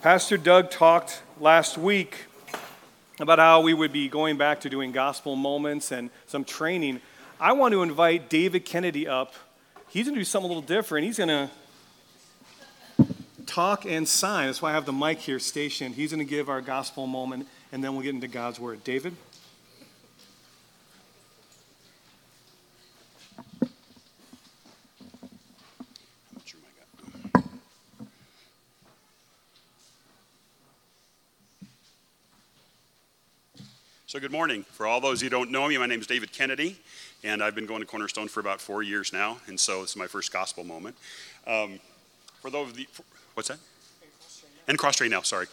Pastor Doug talked last week about how we would be going back to doing gospel moments and some training. I want to invite David Kennedy up. He's going to do something a little different. He's going to talk and sign. That's why I have the mic here stationed. He's going to give our gospel moment, and then we'll get into God's word. David? So, good morning. For all those who don't know me, my name is David Kennedy, and I've been going to Cornerstone for about four years now, and so this is my first gospel moment. Um, for those of the, what's that? And cross train now, sorry.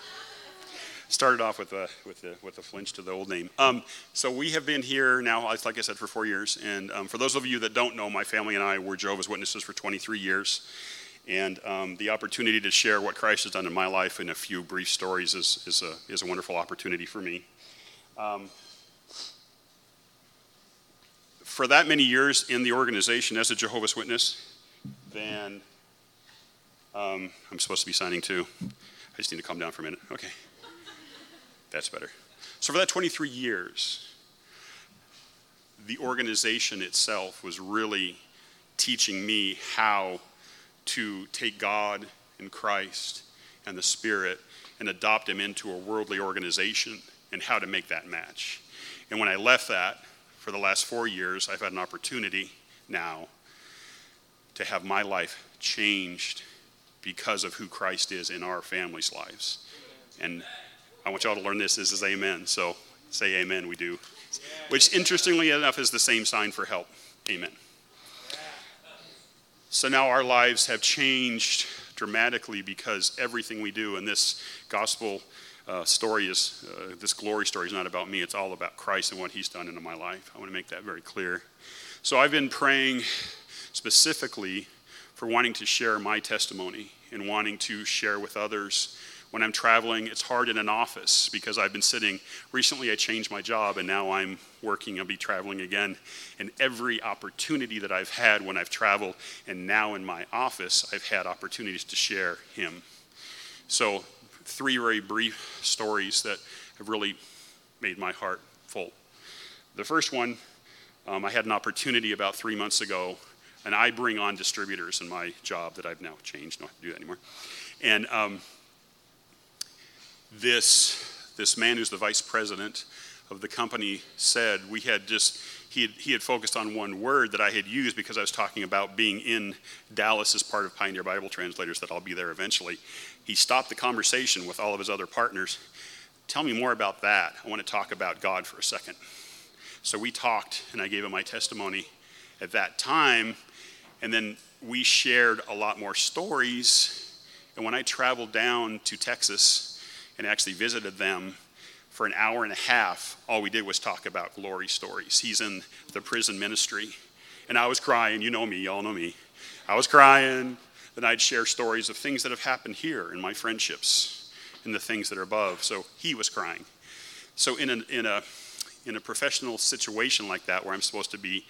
Started off with a, with, a, with a flinch to the old name. Um, so, we have been here now, like I said, for four years, and um, for those of you that don't know, my family and I were Jehovah's Witnesses for 23 years. And um, the opportunity to share what Christ has done in my life in a few brief stories is, is, a, is a wonderful opportunity for me. Um, for that many years in the organization as a Jehovah's Witness, then um, I'm supposed to be signing too. I just need to calm down for a minute. Okay. That's better. So, for that 23 years, the organization itself was really teaching me how to take God and Christ and the Spirit and adopt Him into a worldly organization and how to make that match. And when I left that for the last four years, I've had an opportunity now to have my life changed because of who Christ is in our families' lives. And I want y'all to learn this. This is amen. So say amen, we do. Which, interestingly enough, is the same sign for help. Amen. So now our lives have changed dramatically because everything we do in this gospel uh, story is, uh, this glory story is not about me. It's all about Christ and what he's done in my life. I want to make that very clear. So I've been praying specifically for wanting to share my testimony and wanting to share with others when I'm traveling, it's hard in an office because I've been sitting. Recently, I changed my job and now I'm working. I'll be traveling again. And every opportunity that I've had when I've traveled and now in my office, I've had opportunities to share Him. So, three very brief stories that have really made my heart full. The first one, um, I had an opportunity about three months ago, and I bring on distributors in my job that I've now changed. Have to do that anymore. And um, this, this man who's the vice president of the company said we had just he had, he had focused on one word that I had used because I was talking about being in Dallas as part of Pioneer Bible Translators, that I'll be there eventually. He stopped the conversation with all of his other partners. Tell me more about that. I want to talk about God for a second. So we talked, and I gave him my testimony at that time, and then we shared a lot more stories. And when I traveled down to Texas, and actually visited them for an hour and a half. All we did was talk about glory stories. He's in the prison ministry. And I was crying. You know me, y'all know me. I was crying. Then I'd share stories of things that have happened here in my friendships and the things that are above. So he was crying. So in a, in a, in a professional situation like that where I'm supposed to be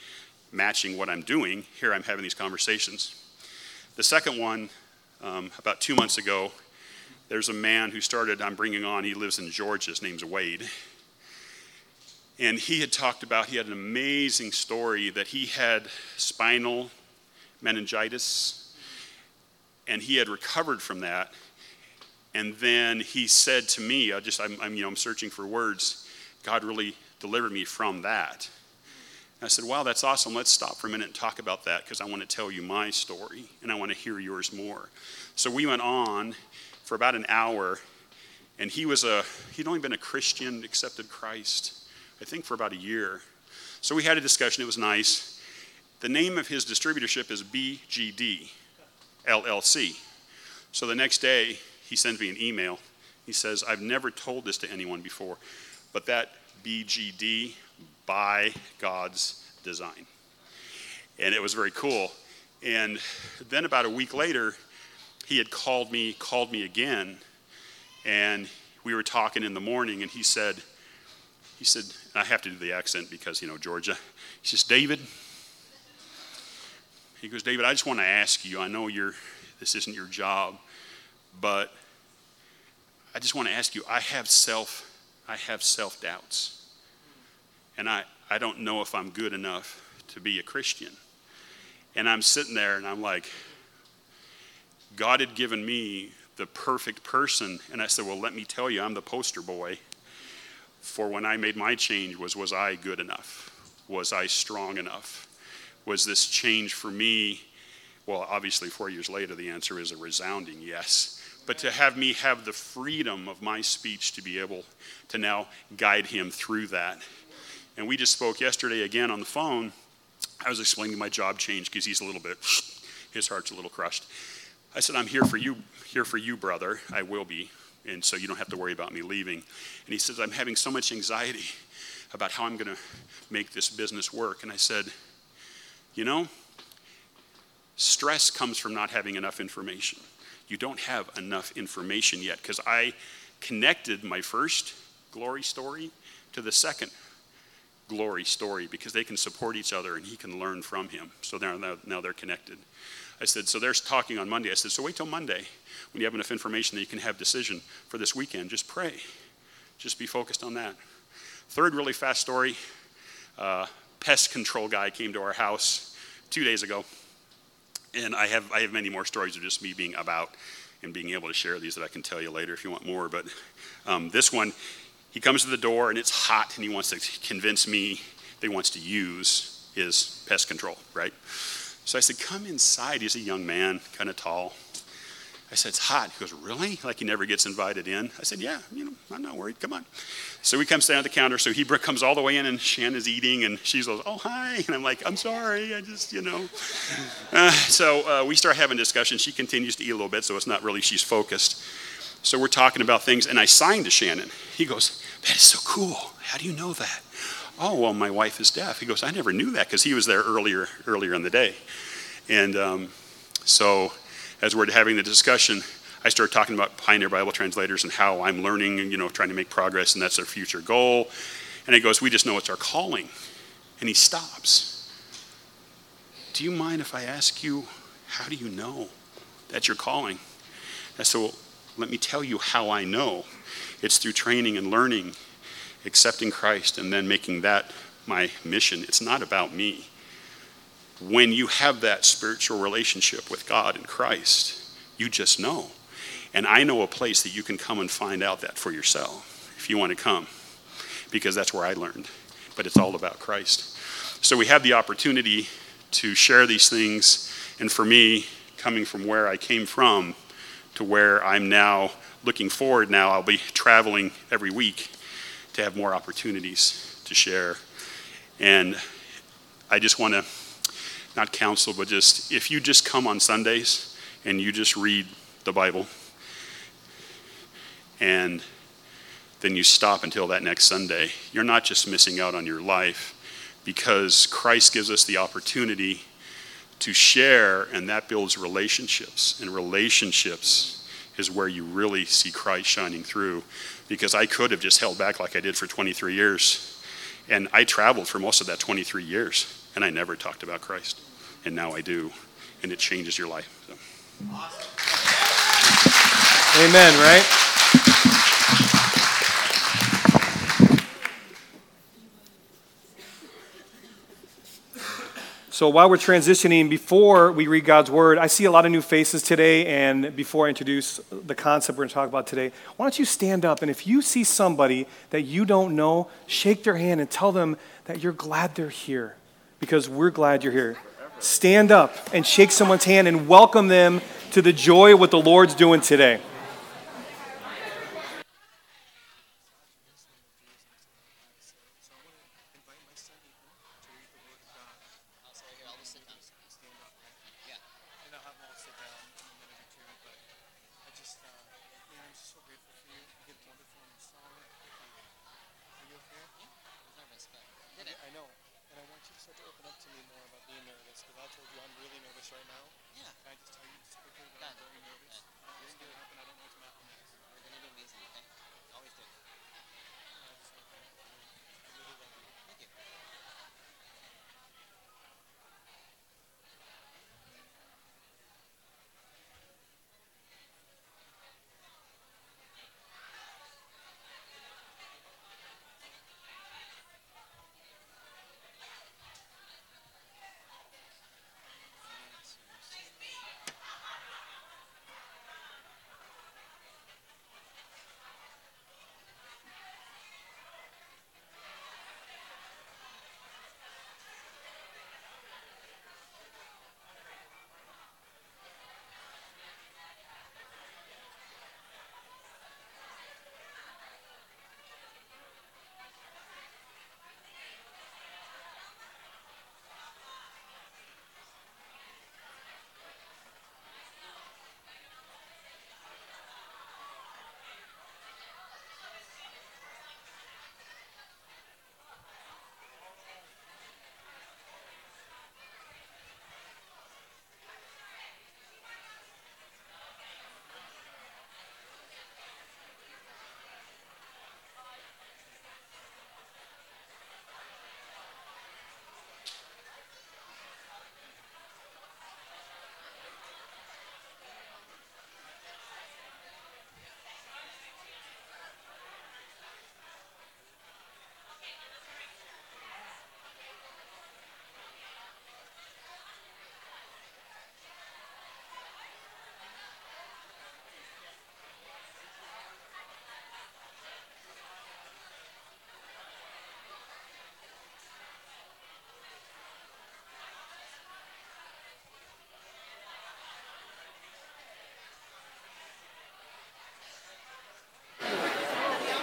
matching what I'm doing, here I'm having these conversations. The second one, um, about two months ago, there's a man who started, I'm bringing on, he lives in Georgia, his name's Wade. And he had talked about, he had an amazing story that he had spinal meningitis, and he had recovered from that. And then he said to me, I just, I'm, I'm you know, I'm searching for words. God really delivered me from that. I said, Wow, that's awesome. Let's stop for a minute and talk about that because I want to tell you my story and I want to hear yours more. So we went on for about an hour, and he was a he'd only been a Christian, accepted Christ, I think for about a year. So we had a discussion. It was nice. The name of his distributorship is BGD LLC. So the next day, he sends me an email. He says, I've never told this to anyone before, but that BGD by God's design. And it was very cool. And then about a week later, he had called me, called me again, and we were talking in the morning, and he said, he said, I have to do the accent because, you know, Georgia. He says, David, he goes, David, I just want to ask you, I know you're, this isn't your job, But I just want to ask you, I have self I have self-doubts. And I, I don't know if I'm good enough to be a Christian. And I'm sitting there and I'm like, God had given me the perfect person. And I said, Well, let me tell you, I'm the poster boy for when I made my change was was I good enough? Was I strong enough? Was this change for me? Well, obviously, four years later, the answer is a resounding yes. But to have me have the freedom of my speech to be able to now guide him through that. And we just spoke yesterday again on the phone. I was explaining my job change because he's a little bit, his heart's a little crushed. I said, I'm here for you, here for you, brother. I will be. And so you don't have to worry about me leaving. And he says, I'm having so much anxiety about how I'm going to make this business work. And I said, You know, stress comes from not having enough information. You don't have enough information yet because I connected my first glory story to the second glory story because they can support each other and he can learn from him. So now, now they're connected. I said, so they're talking on Monday. I said, so wait till Monday when you have enough information that you can have decision for this weekend. Just pray. Just be focused on that. Third really fast story. Uh, pest control guy came to our house two days ago. And I have, I have many more stories of just me being about and being able to share these that I can tell you later if you want more. But um, this one, he comes to the door and it's hot and he wants to convince me that he wants to use his pest control, right? So I said, Come inside. He's a young man, kind of tall. I said, It's hot. He goes, Really? Like he never gets invited in? I said, Yeah, you know, I'm not worried. Come on. So we come stand at the counter. So he comes all the way in, and Shanna's eating, and she's like, Oh, hi. And I'm like, I'm sorry. I just, you know. Uh, so uh, we start having discussion. She continues to eat a little bit, so it's not really she's focused. So we're talking about things, and I signed to Shannon. He goes, That is so cool. How do you know that? Oh, well, my wife is deaf. He goes, I never knew that because he was there earlier, earlier in the day. And um, so as we're having the discussion, I started talking about Pioneer Bible translators and how I'm learning and, you know, trying to make progress, and that's our future goal. And he goes, We just know it's our calling. And he stops. Do you mind if I ask you, how do you know that you're calling? I said, Well, let me tell you how I know. It's through training and learning, accepting Christ, and then making that my mission. It's not about me when you have that spiritual relationship with God and Christ, you just know. And I know a place that you can come and find out that for yourself if you want to come, because that's where I learned. But it's all about Christ. So we have the opportunity to share these things. And for me, coming from where I came from to where I'm now looking forward now, I'll be traveling every week to have more opportunities to share. And I just want to not counsel, but just if you just come on Sundays and you just read the Bible and then you stop until that next Sunday, you're not just missing out on your life because Christ gives us the opportunity to share, and that builds relationships. And relationships is where you really see Christ shining through. Because I could have just held back like I did for 23 years. And I traveled for most of that 23 years, and I never talked about Christ and now I do, and it changes your life. So. Awesome. Amen, right? So while we're transitioning, before we read God's word, I see a lot of new faces today. And before I introduce the concept we're going to talk about today, why don't you stand up? And if you see somebody that you don't know, shake their hand and tell them that you're glad they're here because we're glad you're here stand up and shake someone's hand and welcome them to the joy of what the Lord's doing today.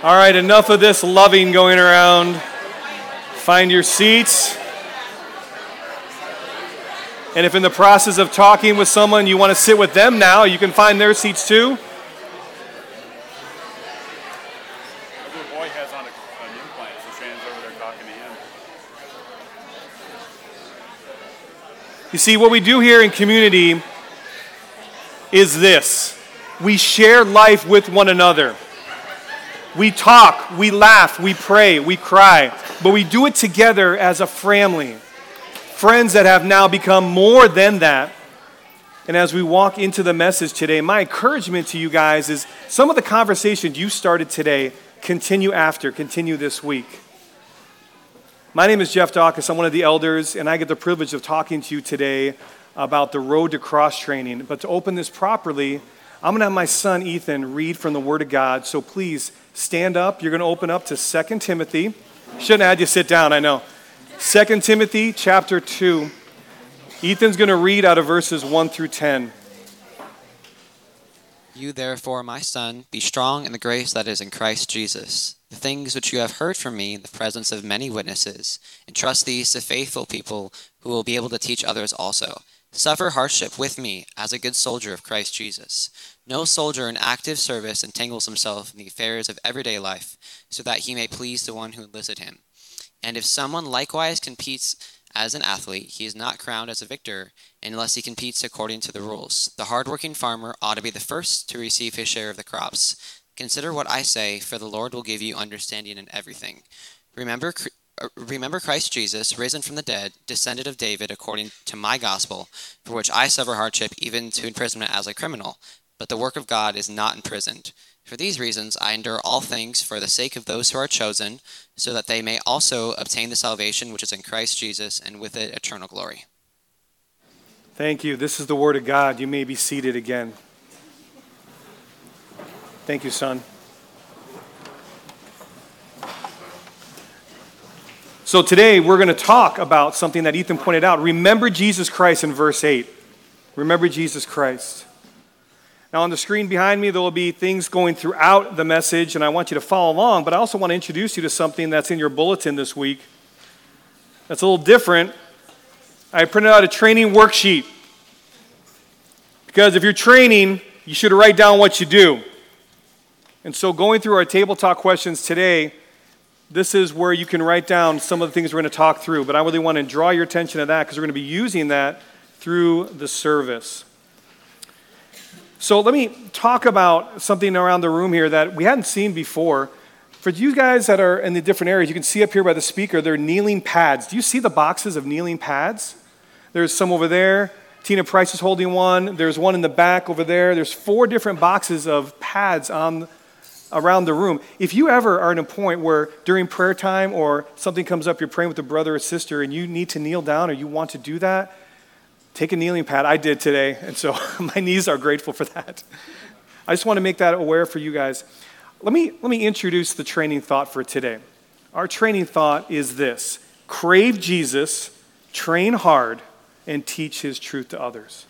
All right, enough of this loving going around. Find your seats. And if in the process of talking with someone you want to sit with them now, you can find their seats too. You see, what we do here in community is this we share life with one another. We talk, we laugh, we pray, we cry, but we do it together as a family. Friends that have now become more than that. And as we walk into the message today, my encouragement to you guys is some of the conversations you started today continue after, continue this week. My name is Jeff Dawkins. I'm one of the elders, and I get the privilege of talking to you today about the road to cross training. But to open this properly, I'm going to have my son Ethan read from the Word of God. So please stand up. You're going to open up to 2 Timothy. Shouldn't have had you sit down, I know. 2 Timothy chapter 2. Ethan's going to read out of verses 1 through 10. You therefore, my son, be strong in the grace that is in Christ Jesus. The things which you have heard from me in the presence of many witnesses, entrust these to faithful people who will be able to teach others also. Suffer hardship with me as a good soldier of Christ Jesus. No soldier in active service entangles himself in the affairs of everyday life, so that he may please the one who enlisted him. And if someone likewise competes as an athlete, he is not crowned as a victor unless he competes according to the rules. The hardworking farmer ought to be the first to receive his share of the crops. Consider what I say, for the Lord will give you understanding in everything. Remember, uh, remember Christ Jesus, risen from the dead, descended of David according to my gospel, for which I suffer hardship, even to imprisonment as a criminal. But the work of God is not imprisoned. For these reasons I endure all things for the sake of those who are chosen, so that they may also obtain the salvation which is in Christ Jesus, and with it eternal glory. Thank you. This is the Word of God. You may be seated again. Thank you, son. So today we're going to talk about something that Ethan pointed out. Remember Jesus Christ in verse 8. Remember Jesus Christ. Now, on the screen behind me, there will be things going throughout the message, and I want you to follow along, but I also want to introduce you to something that's in your bulletin this week that's a little different. I printed out a training worksheet. Because if you're training, you should write down what you do. And so, going through our table talk questions today, this is where you can write down some of the things we're going to talk through. But I really want to draw your attention to that because we're going to be using that through the service. So let me talk about something around the room here that we hadn't seen before. For you guys that are in the different areas, you can see up here by the speaker, there are kneeling pads. Do you see the boxes of kneeling pads? There's some over there. Tina Price is holding one. There's one in the back over there. There's four different boxes of pads on around the room. If you ever are in a point where during prayer time or something comes up, you're praying with a brother or sister, and you need to kneel down or you want to do that, Take a kneeling pad. I did today, and so my knees are grateful for that. I just want to make that aware for you guys. Let me, let me introduce the training thought for today. Our training thought is this crave Jesus, train hard, and teach his truth to others.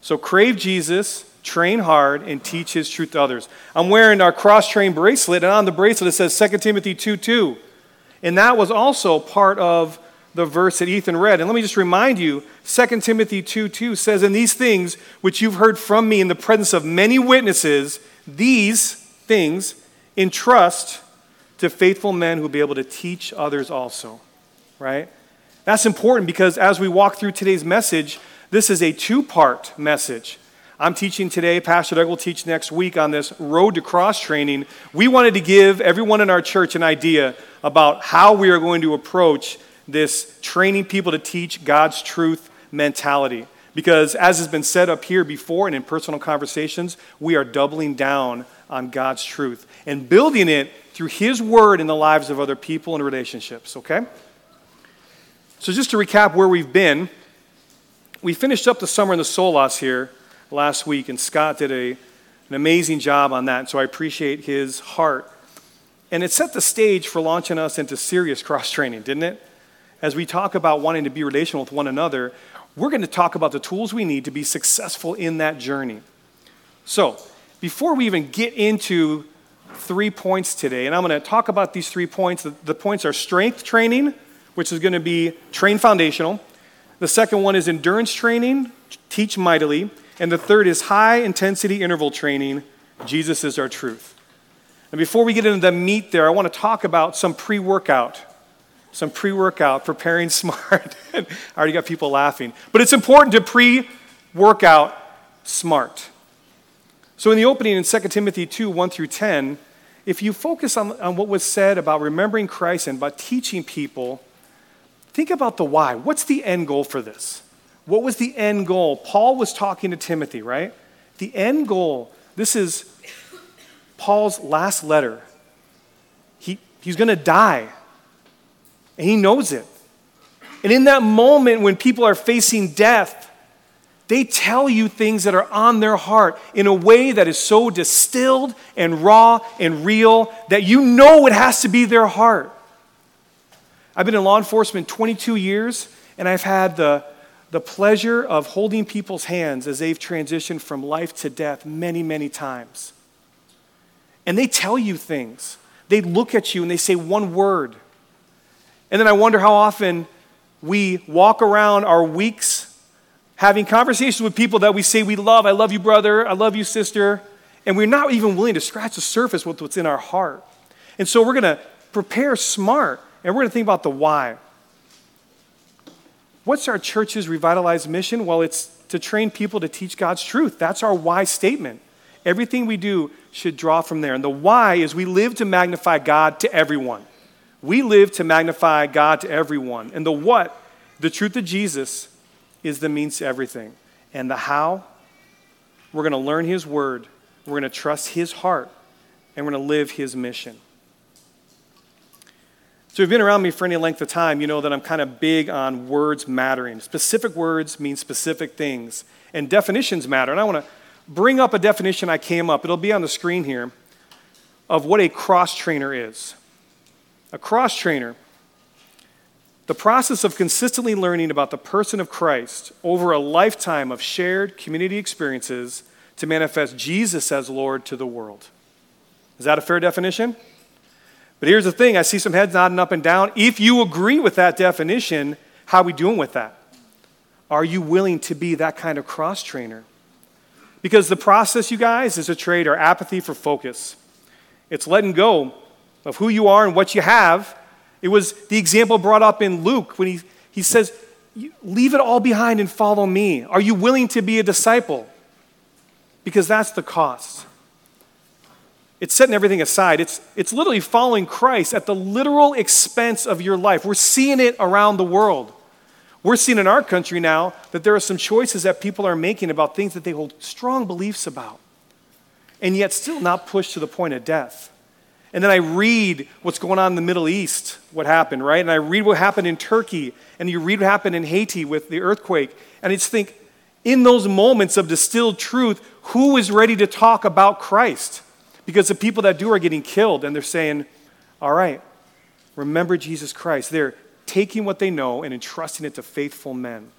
So, crave Jesus, train hard, and teach his truth to others. I'm wearing our cross train bracelet, and on the bracelet it says 2 Timothy 2 2. And that was also part of the verse that Ethan read. And let me just remind you 2 Timothy 2 2 says, And these things which you've heard from me in the presence of many witnesses, these things entrust to faithful men who will be able to teach others also. Right? That's important because as we walk through today's message, this is a two part message. I'm teaching today, Pastor Doug will teach next week on this road to cross training. We wanted to give everyone in our church an idea about how we are going to approach this training people to teach God's truth mentality. Because, as has been said up here before and in personal conversations, we are doubling down on God's truth and building it through His word in the lives of other people and relationships, okay? So, just to recap where we've been, we finished up the summer in the Solas here last week, and Scott did a, an amazing job on that. So, I appreciate his heart. And it set the stage for launching us into serious cross training, didn't it? As we talk about wanting to be relational with one another, we're going to talk about the tools we need to be successful in that journey. So, before we even get into three points today, and I'm going to talk about these three points. The, points are strength training, which is going to be train foundational. The second one is endurance training, teach mightily. And the third is high intensity interval training, Jesus is our truth. And before we get into the meat there, I want to talk about some pre workout. Some pre workout, preparing smart. I already got people laughing. But it's important to pre workout smart. So, in the opening in 2 Timothy 2 1 through 10, if you focus on, on what was said about remembering Christ and about teaching people, think about the why. What's the end goal for this? What was the end goal? Paul was talking to Timothy, right? The end goal, this is Paul's last letter. He, he's going to die, and he knows it. And in that moment when people are facing death, they tell you things that are on their heart in a way that is so distilled and raw and real that you know it has to be their heart. I've been in law enforcement 22 years, and I've had the the pleasure of holding people's hands as they've transitioned from life to death many, many times. And they tell you things. They look at you and they say one word. And then I wonder how often we walk around our weeks having conversations with people that we say we love. I love you, brother. I love you, sister. And we're not even willing to scratch the surface with what's in our heart. And so we're going to prepare smart and we're going to think about the why. What's our church's revitalized mission? Well, it's to train people to teach God's truth. That's our why statement. Everything we do should draw from there. And the why is we live to magnify God to everyone. We live to magnify God to everyone. And the what, the truth of Jesus, is the means to everything. And the how, we're going to learn His word, we're going to trust His heart, and we're going to live His mission. So, if you've been around me for any length of time, you know that I'm kind of big on words mattering. Specific words mean specific things, and definitions matter. And I want to bring up a definition I came up, it'll be on the screen here, of what a cross trainer is. A cross trainer, the process of consistently learning about the person of Christ over a lifetime of shared community experiences to manifest Jesus as Lord to the world. Is that a fair definition? But here's the thing I see some heads nodding up and down. If you agree with that definition, how are we doing with that? Are you willing to be that kind of cross trainer? Because the process, you guys, is a trade or apathy for focus. It's letting go of who you are and what you have. It was the example brought up in Luke when he, he says, Leave it all behind and follow me. Are you willing to be a disciple? Because that's the cost. It's setting everything aside. It's, it's literally following Christ at the literal expense of your life. We're seeing it around the world. We're seeing in our country now that there are some choices that people are making about things that they hold strong beliefs about, and yet still not pushed to the point of death. And then I read what's going on in the Middle East, what happened, right? And I read what happened in Turkey, and you read what happened in Haiti with the earthquake, and I just think, in those moments of distilled truth, who is ready to talk about Christ? Because the people that do are getting killed, and they're saying, All right, remember Jesus Christ. They're taking what they know and entrusting it to faithful men.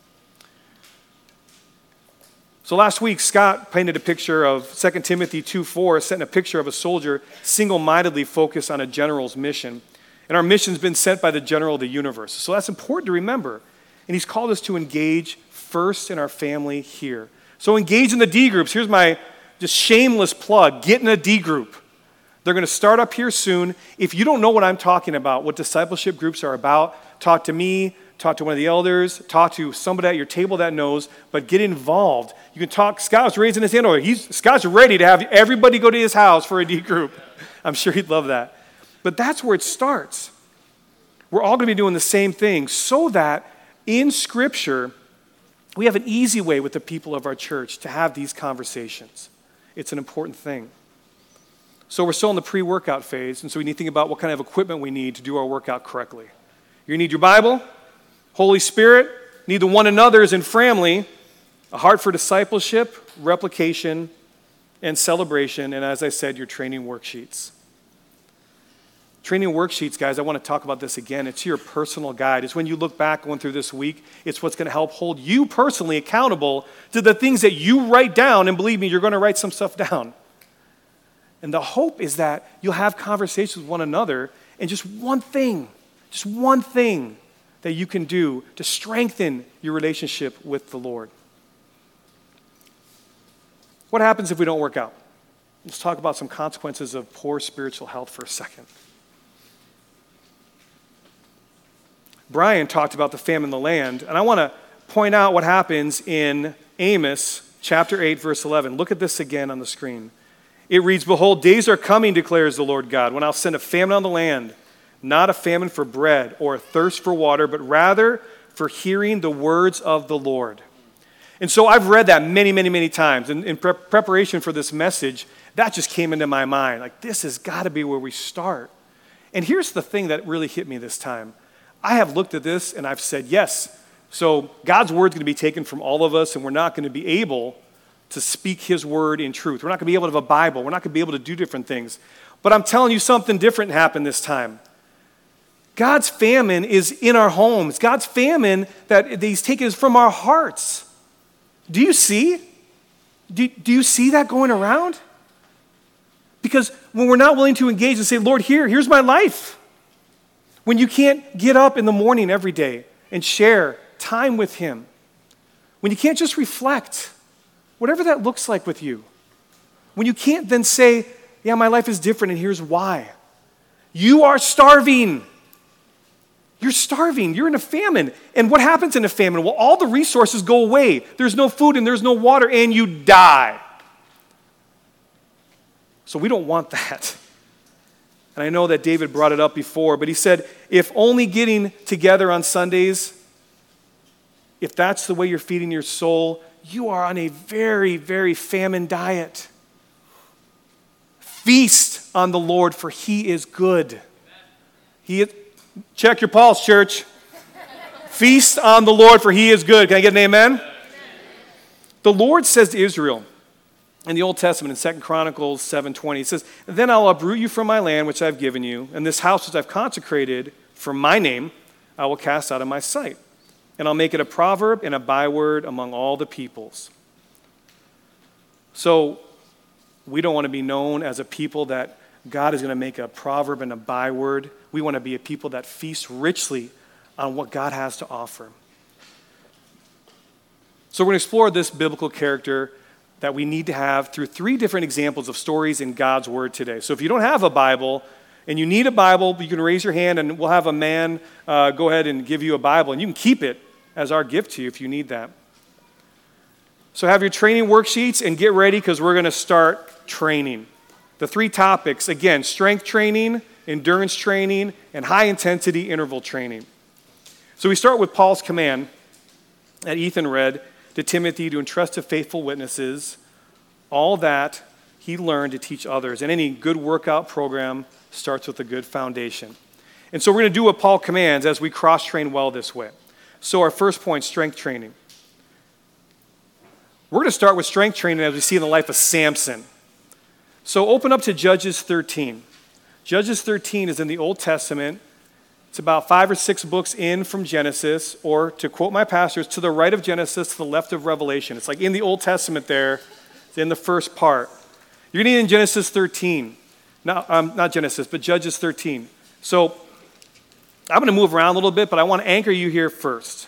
So last week, Scott painted a picture of 2 Timothy 2 4, setting a picture of a soldier single mindedly focused on a general's mission. And our mission's been sent by the general of the universe. So that's important to remember. And he's called us to engage first in our family here. So engage in the D groups. Here's my just shameless plug get in a D group. They're going to start up here soon. If you don't know what I'm talking about, what discipleship groups are about, talk to me, talk to one of the elders, talk to somebody at your table that knows, but get involved. You can talk. Scott's raising his hand over. He's, Scott's ready to have everybody go to his house for a D group. I'm sure he'd love that. But that's where it starts. We're all going to be doing the same thing so that in Scripture, we have an easy way with the people of our church to have these conversations. It's an important thing. So we're still in the pre workout phase, and so we need to think about what kind of equipment we need to do our workout correctly. You need your Bible, Holy Spirit, need the one another's and family, a heart for discipleship, replication, and celebration, and as I said, your training worksheets. Training worksheets, guys, I want to talk about this again. It's your personal guide. It's when you look back going through this week, it's what's going to help hold you personally accountable to the things that you write down. And believe me, you're going to write some stuff down. And the hope is that you'll have conversations with one another and just one thing, just one thing that you can do to strengthen your relationship with the Lord. What happens if we don't work out? Let's talk about some consequences of poor spiritual health for a second. Brian talked about the famine in the land, and I want to point out what happens in Amos chapter 8, verse 11. Look at this again on the screen. It reads, Behold, days are coming, declares the Lord God, when I'll send a famine on the land, not a famine for bread or a thirst for water, but rather for hearing the words of the Lord. And so I've read that many, many, many times. And in pre- preparation for this message, that just came into my mind. Like, this has got to be where we start. And here's the thing that really hit me this time I have looked at this and I've said, yes. So God's word is going to be taken from all of us, and we're not going to be able to speak his word in truth. We're not going to be able to have a Bible. We're not going to be able to do different things. But I'm telling you, something different happened this time. God's famine is in our homes. God's famine that He's taken is from our hearts. Do you see? Do, do you see that going around? Because when we're not willing to engage and say, Lord, here, here's my life. When you can't get up in the morning every day and share time with Him. When you can't just reflect, whatever that looks like with you. When you can't then say, Yeah, my life is different and here's why. You are starving. You're starving. You're in a famine. And what happens in a famine? Well, all the resources go away. There's no food and there's no water, and you die. So we don't want that. And I know that David brought it up before, but he said, if only getting together on Sundays, if that's the way you're feeding your soul, you are on a very, very famine diet. Feast on the Lord, for he is good. He is, check your pulse, church. Feast on the Lord, for he is good. Can I get an amen? The Lord says to Israel, in the Old Testament, in Second Chronicles 7.20, it says, Then I'll uproot you from my land which I've given you, and this house which I've consecrated for my name I will cast out of my sight. And I'll make it a proverb and a byword among all the peoples. So we don't want to be known as a people that God is going to make a proverb and a byword. We want to be a people that feast richly on what God has to offer. So we're going to explore this biblical character that we need to have through three different examples of stories in God's Word today. So if you don't have a Bible and you need a Bible, you can raise your hand and we'll have a man uh, go ahead and give you a Bible. And you can keep it as our gift to you if you need that. So have your training worksheets and get ready because we're going to start training. The three topics again strength training, endurance training, and high intensity interval training. So we start with Paul's command that Ethan read to Timothy to entrust to faithful witnesses all that he learned to teach others. And any good workout program starts with a good foundation. And so we're going to do what Paul commands as we cross train well this way. So, our first point strength training. We're going to start with strength training as we see in the life of Samson. So, open up to Judges 13. Judges 13 is in the Old Testament. It's about five or six books in from Genesis, or to quote my pastors, to the right of Genesis, to the left of Revelation. It's like in the Old Testament there, in the first part. You're going to need in Genesis 13. Not, um, not Genesis, but Judges 13. So I'm going to move around a little bit, but I want to anchor you here first.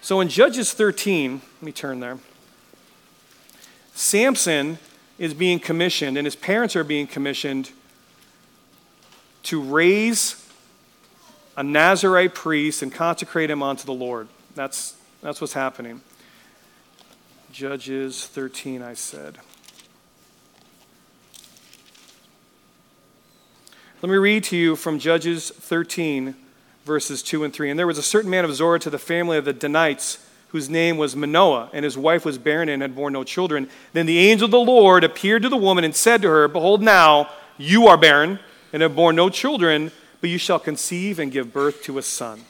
So in Judges 13, let me turn there. Samson is being commissioned, and his parents are being commissioned to raise a Nazarite priest and consecrate him unto the Lord. That's, that's what's happening. Judges 13, I said. Let me read to you from Judges 13, verses 2 and 3. And there was a certain man of Zorah to the family of the Danites, whose name was Manoah, and his wife was barren and had borne no children. Then the angel of the Lord appeared to the woman and said to her, Behold, now you are barren and have borne no children but you shall conceive and give birth to a son.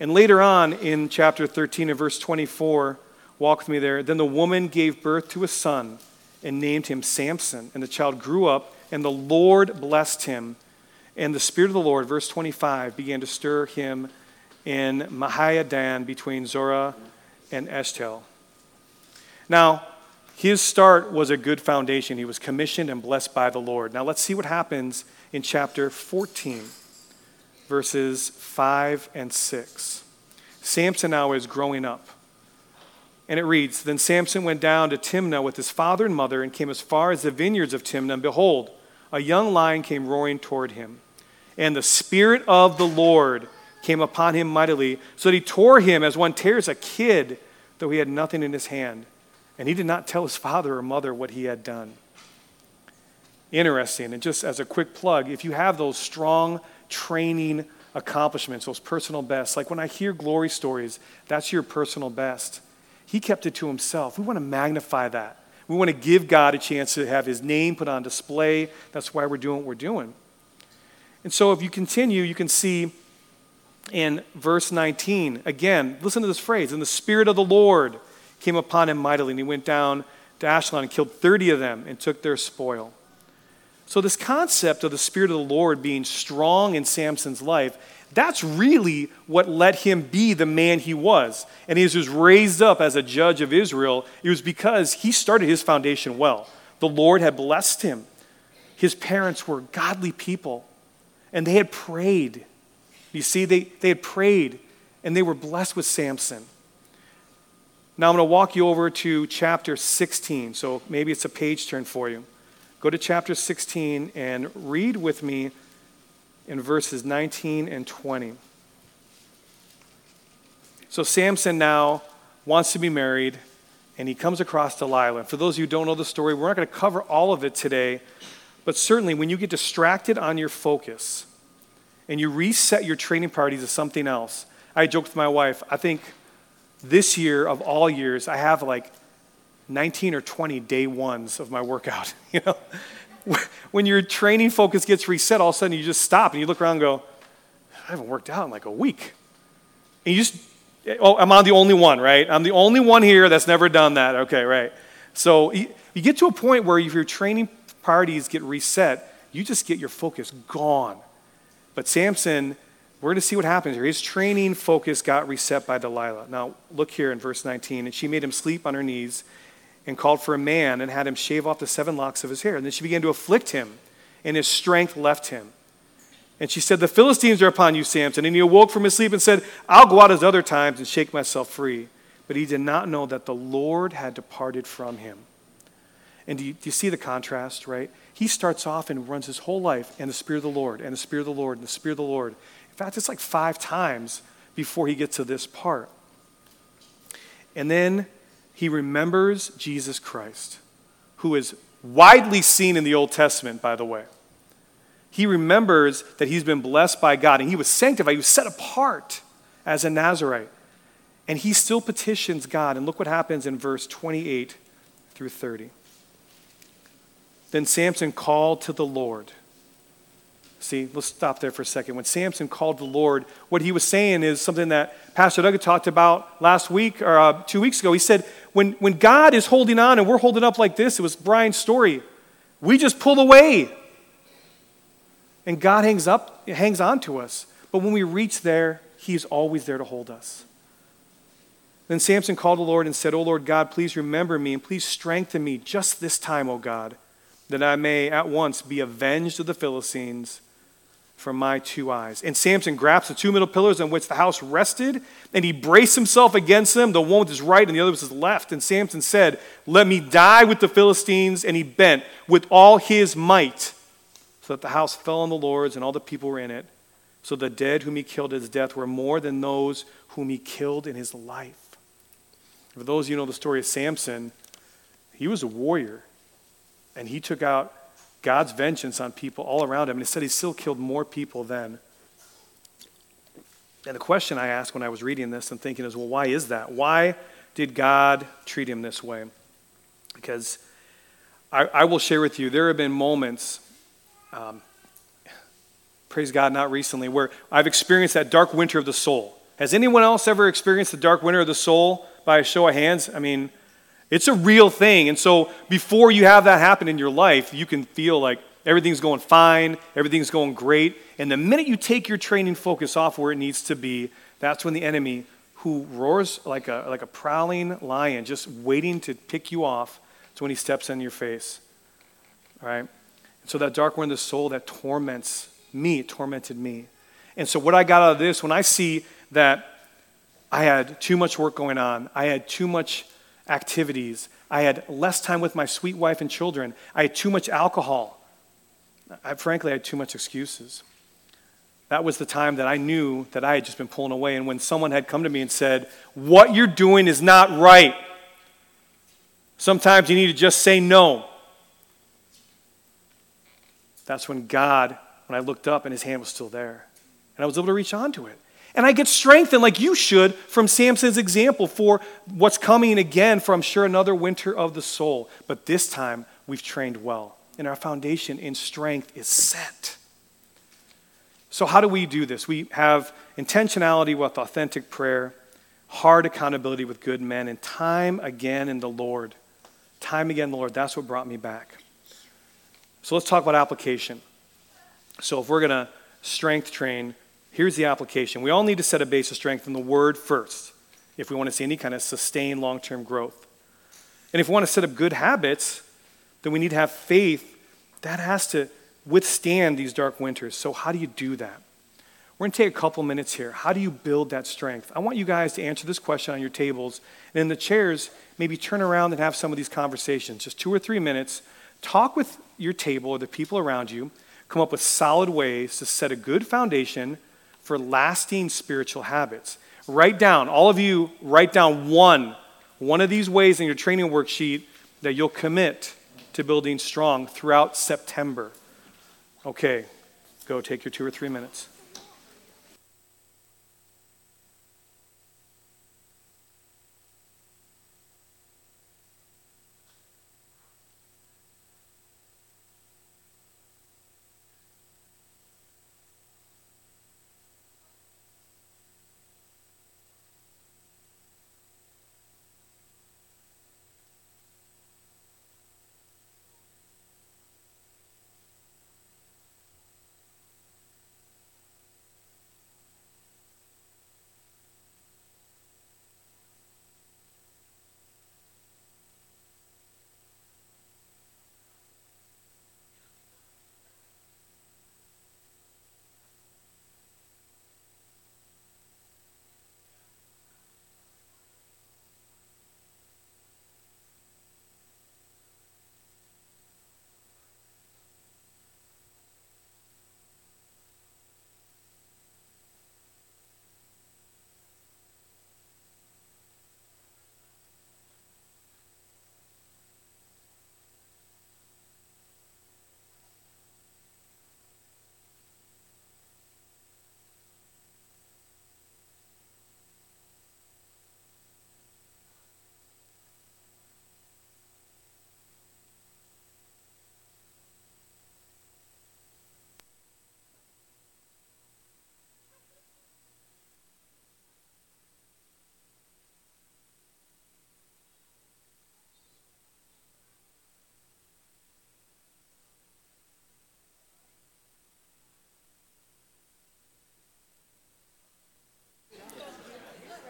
And later on in chapter 13 and verse 24, walk with me there. Then the woman gave birth to a son and named him Samson. And the child grew up, and the Lord blessed him. And the Spirit of the Lord, verse 25, began to stir him in Mahaneh-dan between Zorah and Eshtaol. Now, his start was a good foundation. He was commissioned and blessed by the Lord. Now let's see what happens in chapter 14, verses 5 and 6. Samson now is growing up. And it reads Then Samson went down to Timnah with his father and mother and came as far as the vineyards of Timnah. And behold, a young lion came roaring toward him. And the Spirit of the Lord came upon him mightily, so that he tore him as one tears a kid, though he had nothing in his hand. And he did not tell his father or mother what he had done. Interesting. And just as a quick plug, if you have those strong training accomplishments, those personal bests, like when I hear glory stories, that's your personal best. He kept it to himself. We want to magnify that. We want to give God a chance to have his name put on display. That's why we're doing what we're doing. And so if you continue, you can see in verse 19, again, listen to this phrase, in the Spirit of the Lord came upon him mightily, and he went down to Ashkelon and killed 30 of them and took their spoil. So, this concept of the Spirit of the Lord being strong in Samson's life, that's really what let him be the man he was. And he was raised up as a judge of Israel. It was because he started his foundation well. The Lord had blessed him. His parents were godly people, and they had prayed. You see, they, they had prayed, and they were blessed with Samson. Now I'm going to walk you over to chapter 16. So maybe it's a page turn for you. Go to chapter 16 and read with me in verses 19 and 20. So Samson now wants to be married, and he comes across Delilah. For those of you who don't know the story, we're not going to cover all of it today, but certainly when you get distracted on your focus and you reset your training priorities to something else, I joked with my wife, I think this year of all years, I have like 19 or 20 day ones of my workout. You know, when your training focus gets reset, all of a sudden you just stop and you look around and go, I haven't worked out in like a week. And you just, oh, I'm on the only one, right? I'm the only one here that's never done that. Okay, right. So you, you get to a point where if your training priorities get reset, you just get your focus gone. But Samson we're going to see what happens here. His training focus got reset by Delilah. Now, look here in verse 19. And she made him sleep on her knees and called for a man and had him shave off the seven locks of his hair. And then she began to afflict him, and his strength left him. And she said, The Philistines are upon you, Samson. And he awoke from his sleep and said, I'll go out as other times and shake myself free. But he did not know that the Lord had departed from him. And do you, do you see the contrast, right? He starts off and runs his whole life, and the Spirit of the Lord, and the Spirit of the Lord, and the Spirit of the Lord fact, it's like five times before he gets to this part. And then he remembers Jesus Christ, who is widely seen in the Old Testament, by the way. He remembers that he's been blessed by God and he was sanctified, he was set apart as a Nazarite. And he still petitions God. And look what happens in verse 28 through 30. Then Samson called to the Lord See, let's stop there for a second. When Samson called the Lord, what he was saying is something that Pastor Doug talked about last week or uh, two weeks ago. He said, when, when God is holding on and we're holding up like this, it was Brian's story, we just pull away. And God hangs up, hangs on to us. But when we reach there, He's always there to hold us. Then Samson called the Lord and said, O Lord God, please remember me and please strengthen me just this time, O God, that I may at once be avenged of the Philistines from my two eyes. And Samson grabs the two middle pillars on which the house rested, and he braced himself against them, the one with his right and the other with his left. And Samson said, Let me die with the Philistines. And he bent with all his might, so that the house fell on the lords, and all the people were in it. So the dead whom he killed at his death were more than those whom he killed in his life. For those of you know the story of Samson, he was a warrior, and he took out God's vengeance on people all around him. And he said he still killed more people then. And the question I asked when I was reading this and thinking is, well, why is that? Why did God treat him this way? Because I, I will share with you, there have been moments, um, praise God, not recently, where I've experienced that dark winter of the soul. Has anyone else ever experienced the dark winter of the soul by a show of hands? I mean, it's a real thing. And so before you have that happen in your life, you can feel like everything's going fine, everything's going great. And the minute you take your training focus off where it needs to be, that's when the enemy, who roars like a, like a prowling lion, just waiting to pick you off, It's when he steps in your face. All right? So that dark one of the soul that torments me, tormented me. And so what I got out of this, when I see that I had too much work going on, I had too much activities, I had less time with my sweet wife and children, I had too much alcohol. I, frankly, I had too much excuses. That was the time that I knew that I had just been pulling away. And when someone had come to me and said, What you're doing is not right, sometimes you need to just say no. That's when God, when I looked up and his hand was still there. And I was able to reach onto it. And I get strengthened like you should from Samson's example for what's coming again for, I'm sure, another winter of the soul. But this time, we've trained well. And our foundation in strength is set. So, how do we do this? We have intentionality with authentic prayer, hard accountability with good men, and time again in the Lord. Time again in the Lord. That's what brought me back. So, let's talk about application. So, if we're going to strength train, here's the application. We all need to set a base of strength in the Word first if we want to see any kind of sustained long term growth. And if we want to set up good habits, then we need to have faith that has to withstand these dark winters. So, how do you do that? We're going to take a couple minutes here. How do you build that strength? I want you guys to answer this question on your tables. And in the chairs, maybe turn around and have some of these conversations. Just two or three minutes. Talk with your table or the people around you. Come up with solid ways to set a good foundation for lasting spiritual habits. Write down, all of you, write down one, one of these ways in your training worksheet that you'll commit to building strong throughout September. Okay, go take your two or three minutes.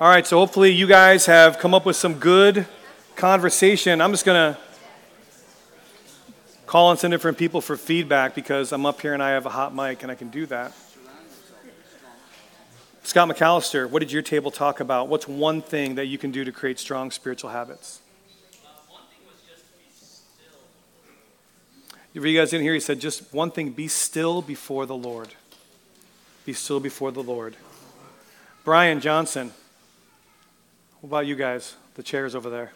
All right, so hopefully you guys have come up with some good conversation. I'm just going to call on some different people for feedback because I'm up here and I have a hot mic and I can do that. Scott McAllister, what did your table talk about? What's one thing that you can do to create strong spiritual habits? For you guys in here, he said just one thing be still before the Lord. Be still before the Lord. Brian Johnson. What about you guys? The chairs over there.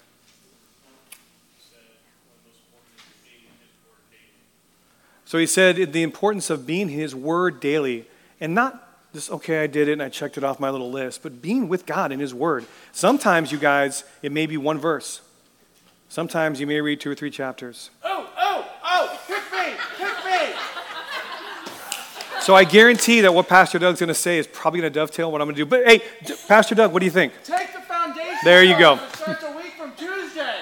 So he said the importance of being in his word daily and not just, okay, I did it and I checked it off my little list, but being with God in his word. Sometimes, you guys, it may be one verse. Sometimes you may read two or three chapters. Oh, oh, oh, pick me, pick me. So I guarantee that what Pastor Doug's going to say is probably going to dovetail what I'm going to do. But hey, Pastor Doug, what do you think? Take the. There you go. Starts a week from Tuesday.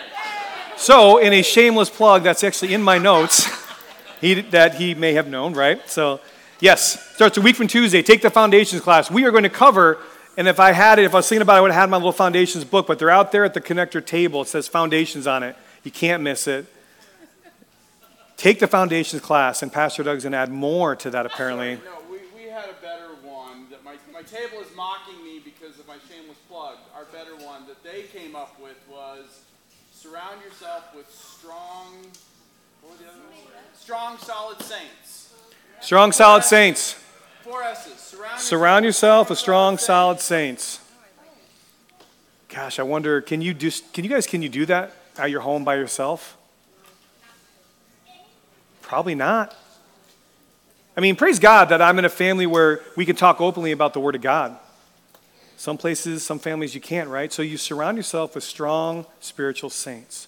So, in a shameless plug, that's actually in my notes he, that he may have known, right? So, yes, starts a week from Tuesday. Take the foundations class. We are going to cover, and if I had it, if I was thinking about it, I would have had my little foundations book, but they're out there at the connector table. It says foundations on it. You can't miss it. Take the foundations class, and Pastor Doug's going to add more to that apparently. No, we, we had a better one. That my, my table is mocking me because of my shameless plug. Our better one that they came up with was surround yourself with strong, what were the other ones? Strong, solid saints. Strong, solid saints. Four S's. Surround, Surround yourself with strong, solid saints. Gosh, I wonder, can you do, can you guys, can you do that at your home by yourself? Probably not. I mean, praise God that I'm in a family where we can talk openly about the Word of God. Some places, some families you can't, right? So you surround yourself with strong spiritual saints.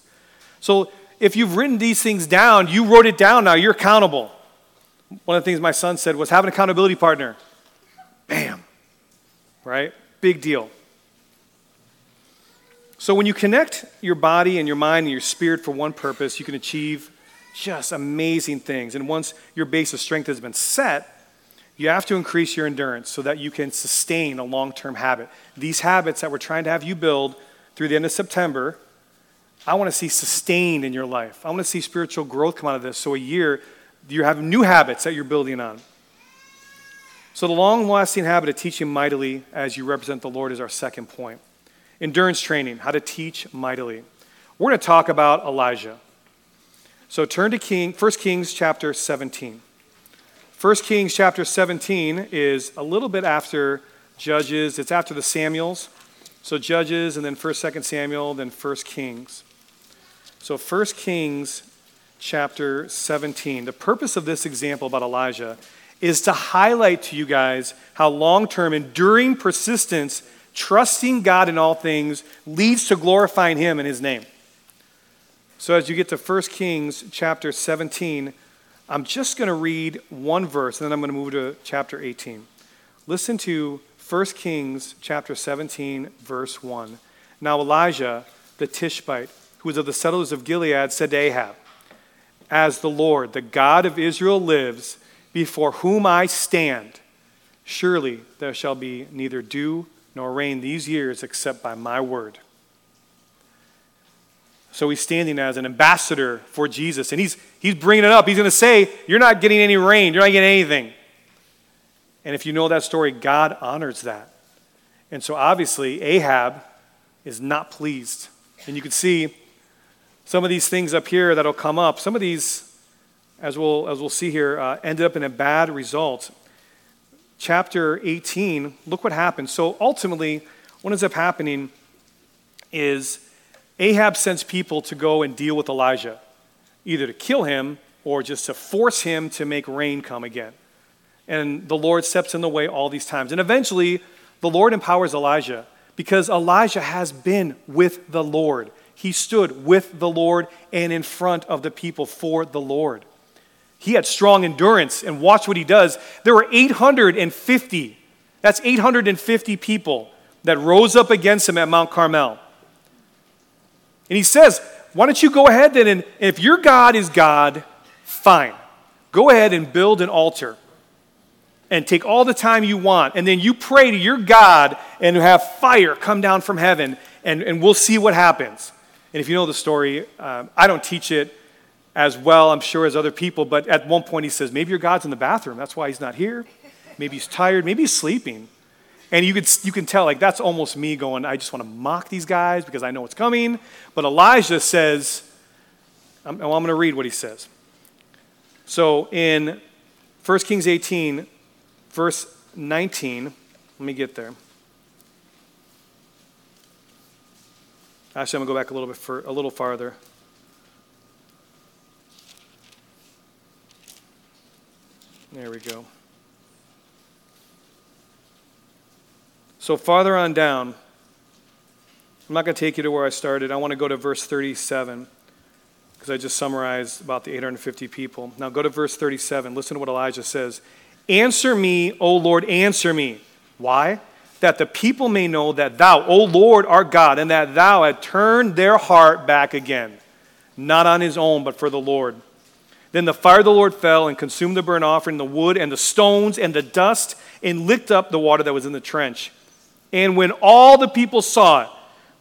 So if you've written these things down, you wrote it down now, you're accountable. One of the things my son said was have an accountability partner. Bam. Right? Big deal. So when you connect your body and your mind and your spirit for one purpose, you can achieve just amazing things. And once your base of strength has been set, you have to increase your endurance so that you can sustain a long term habit. These habits that we're trying to have you build through the end of September, I want to see sustained in your life. I want to see spiritual growth come out of this. So, a year, you have new habits that you're building on. So, the long lasting habit of teaching mightily as you represent the Lord is our second point. Endurance training, how to teach mightily. We're going to talk about Elijah. So turn to King, 1 Kings chapter 17. 1 Kings chapter 17 is a little bit after Judges. It's after the Samuels. So Judges and then 1st, 2nd Samuel, then 1 Kings. So 1 Kings chapter 17. The purpose of this example about Elijah is to highlight to you guys how long term, enduring persistence, trusting God in all things leads to glorifying Him in His name. So as you get to 1 Kings chapter 17, I'm just going to read one verse and then I'm going to move to chapter 18. Listen to 1 Kings chapter 17 verse 1. Now Elijah the Tishbite, who was of the settlers of Gilead, said to Ahab, As the Lord, the God of Israel lives, before whom I stand, surely there shall be neither dew nor rain these years except by my word. So he's standing as an ambassador for Jesus, and he's, he's bringing it up. He's going to say, You're not getting any rain, you're not getting anything. And if you know that story, God honors that. And so obviously, Ahab is not pleased. And you can see some of these things up here that'll come up. Some of these, as we'll, as we'll see here, uh, ended up in a bad result. Chapter 18, look what happened. So ultimately, what ends up happening is Ahab sends people to go and deal with Elijah, either to kill him or just to force him to make rain come again. And the Lord steps in the way all these times. And eventually, the Lord empowers Elijah because Elijah has been with the Lord. He stood with the Lord and in front of the people for the Lord. He had strong endurance, and watch what he does. There were 850, that's 850 people that rose up against him at Mount Carmel. And he says, Why don't you go ahead then? And if your God is God, fine. Go ahead and build an altar and take all the time you want. And then you pray to your God and have fire come down from heaven, and, and we'll see what happens. And if you know the story, um, I don't teach it as well, I'm sure, as other people, but at one point he says, Maybe your God's in the bathroom. That's why he's not here. Maybe he's tired. Maybe he's sleeping. And you, could, you can tell, like, that's almost me going, I just want to mock these guys because I know what's coming. But Elijah says, I'm, well, I'm going to read what he says. So in 1 Kings 18, verse 19, let me get there. Actually, I'm going to go back a little bit for, a little farther. There we go. So, farther on down, I'm not going to take you to where I started. I want to go to verse 37 because I just summarized about the 850 people. Now, go to verse 37. Listen to what Elijah says Answer me, O Lord, answer me. Why? That the people may know that thou, O Lord, art God, and that thou had turned their heart back again, not on his own, but for the Lord. Then the fire of the Lord fell and consumed the burnt offering, the wood, and the stones, and the dust, and licked up the water that was in the trench. And when all the people saw it,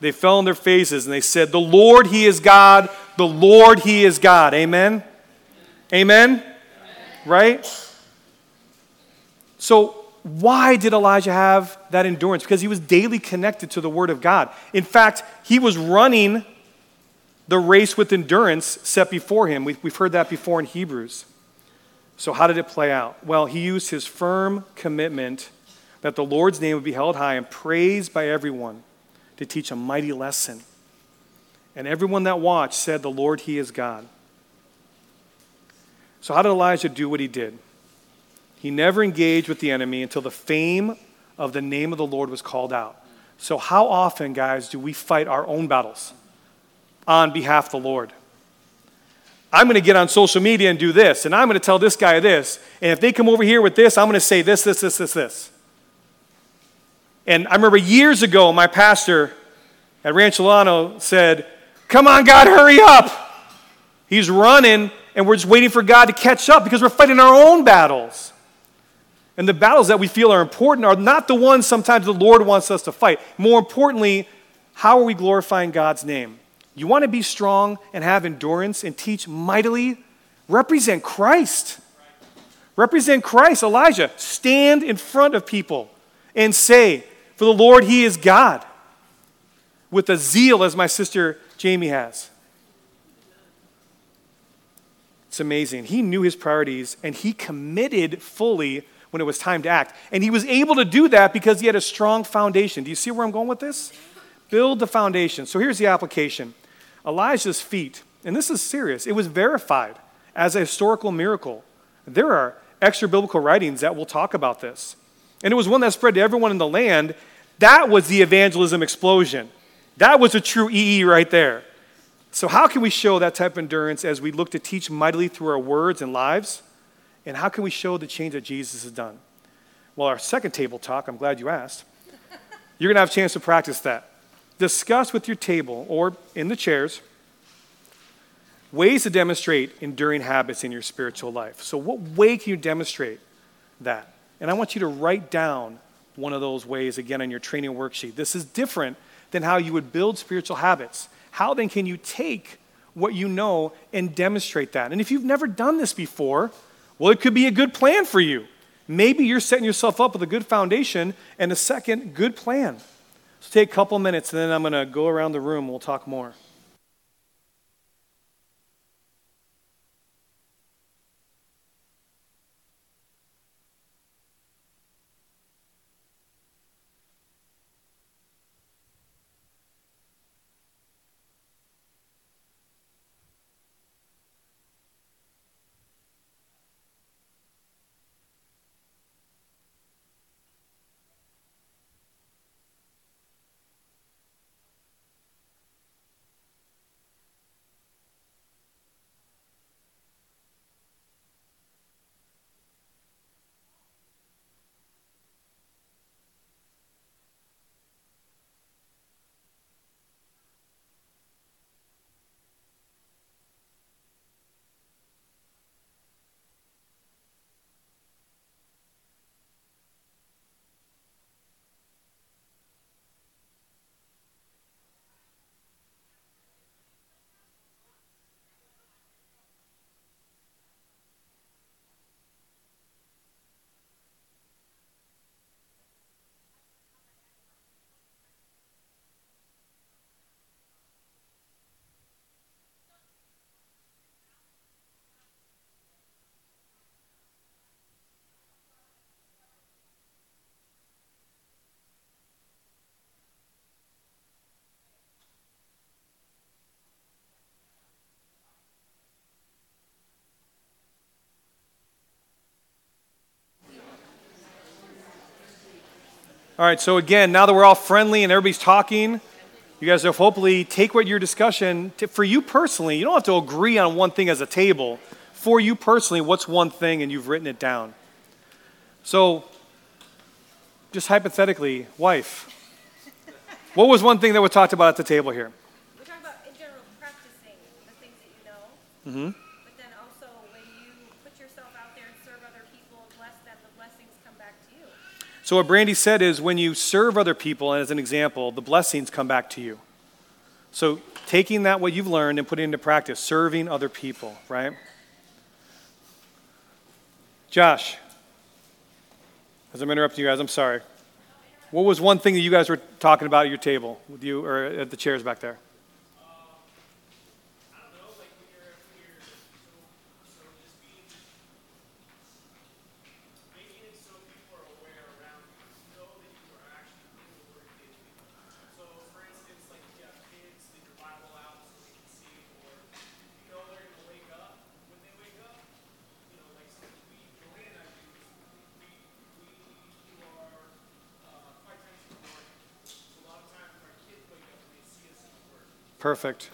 They fell on their faces and they said, The Lord, He is God. The Lord, He is God. Amen? Amen? Amen. Right? So, why did Elijah have that endurance? Because he was daily connected to the Word of God. In fact, he was running the race with endurance set before him. We've heard that before in Hebrews. So, how did it play out? Well, he used his firm commitment that the Lord's name would be held high and praised by everyone to teach a mighty lesson. And everyone that watched said, The Lord, He is God. So, how did Elijah do what he did? He never engaged with the enemy until the fame of the name of the Lord was called out. So, how often, guys, do we fight our own battles on behalf of the Lord? I'm going to get on social media and do this, and I'm going to tell this guy this, and if they come over here with this, I'm going to say this, this, this, this, this. And I remember years ago, my pastor at Rancho Llano said, Come on, God, hurry up. He's running, and we're just waiting for God to catch up because we're fighting our own battles. And the battles that we feel are important are not the ones sometimes the Lord wants us to fight. More importantly, how are we glorifying God's name? You want to be strong and have endurance and teach mightily? Represent Christ. Represent Christ. Elijah, stand in front of people and say, For the Lord, He is God. With a zeal as my sister Jamie has. It's amazing. He knew his priorities and he committed fully when it was time to act. And he was able to do that because he had a strong foundation. Do you see where I'm going with this? Build the foundation. So here's the application Elijah's feat, and this is serious, it was verified as a historical miracle. There are extra biblical writings that will talk about this. And it was one that spread to everyone in the land. That was the evangelism explosion. That was a true EE right there. So, how can we show that type of endurance as we look to teach mightily through our words and lives? And how can we show the change that Jesus has done? Well, our second table talk, I'm glad you asked. You're going to have a chance to practice that. Discuss with your table or in the chairs ways to demonstrate enduring habits in your spiritual life. So, what way can you demonstrate that? And I want you to write down one of those ways again on your training worksheet. This is different than how you would build spiritual habits. How then can you take what you know and demonstrate that? And if you've never done this before, well, it could be a good plan for you. Maybe you're setting yourself up with a good foundation and a second good plan. So take a couple minutes and then I'm going to go around the room. We'll talk more. All right, so again, now that we're all friendly and everybody's talking, you guys have hopefully take what your discussion to, for you personally. You don't have to agree on one thing as a table. For you personally, what's one thing and you've written it down. So, just hypothetically, wife, what was one thing that was talked about at the table here? We're talking about in general practicing the things that you know. Mm-hmm. So, what Brandy said is when you serve other people, and as an example, the blessings come back to you. So, taking that, what you've learned, and putting it into practice, serving other people, right? Josh, as I'm interrupting you guys, I'm sorry. What was one thing that you guys were talking about at your table with you or at the chairs back there? Perfect.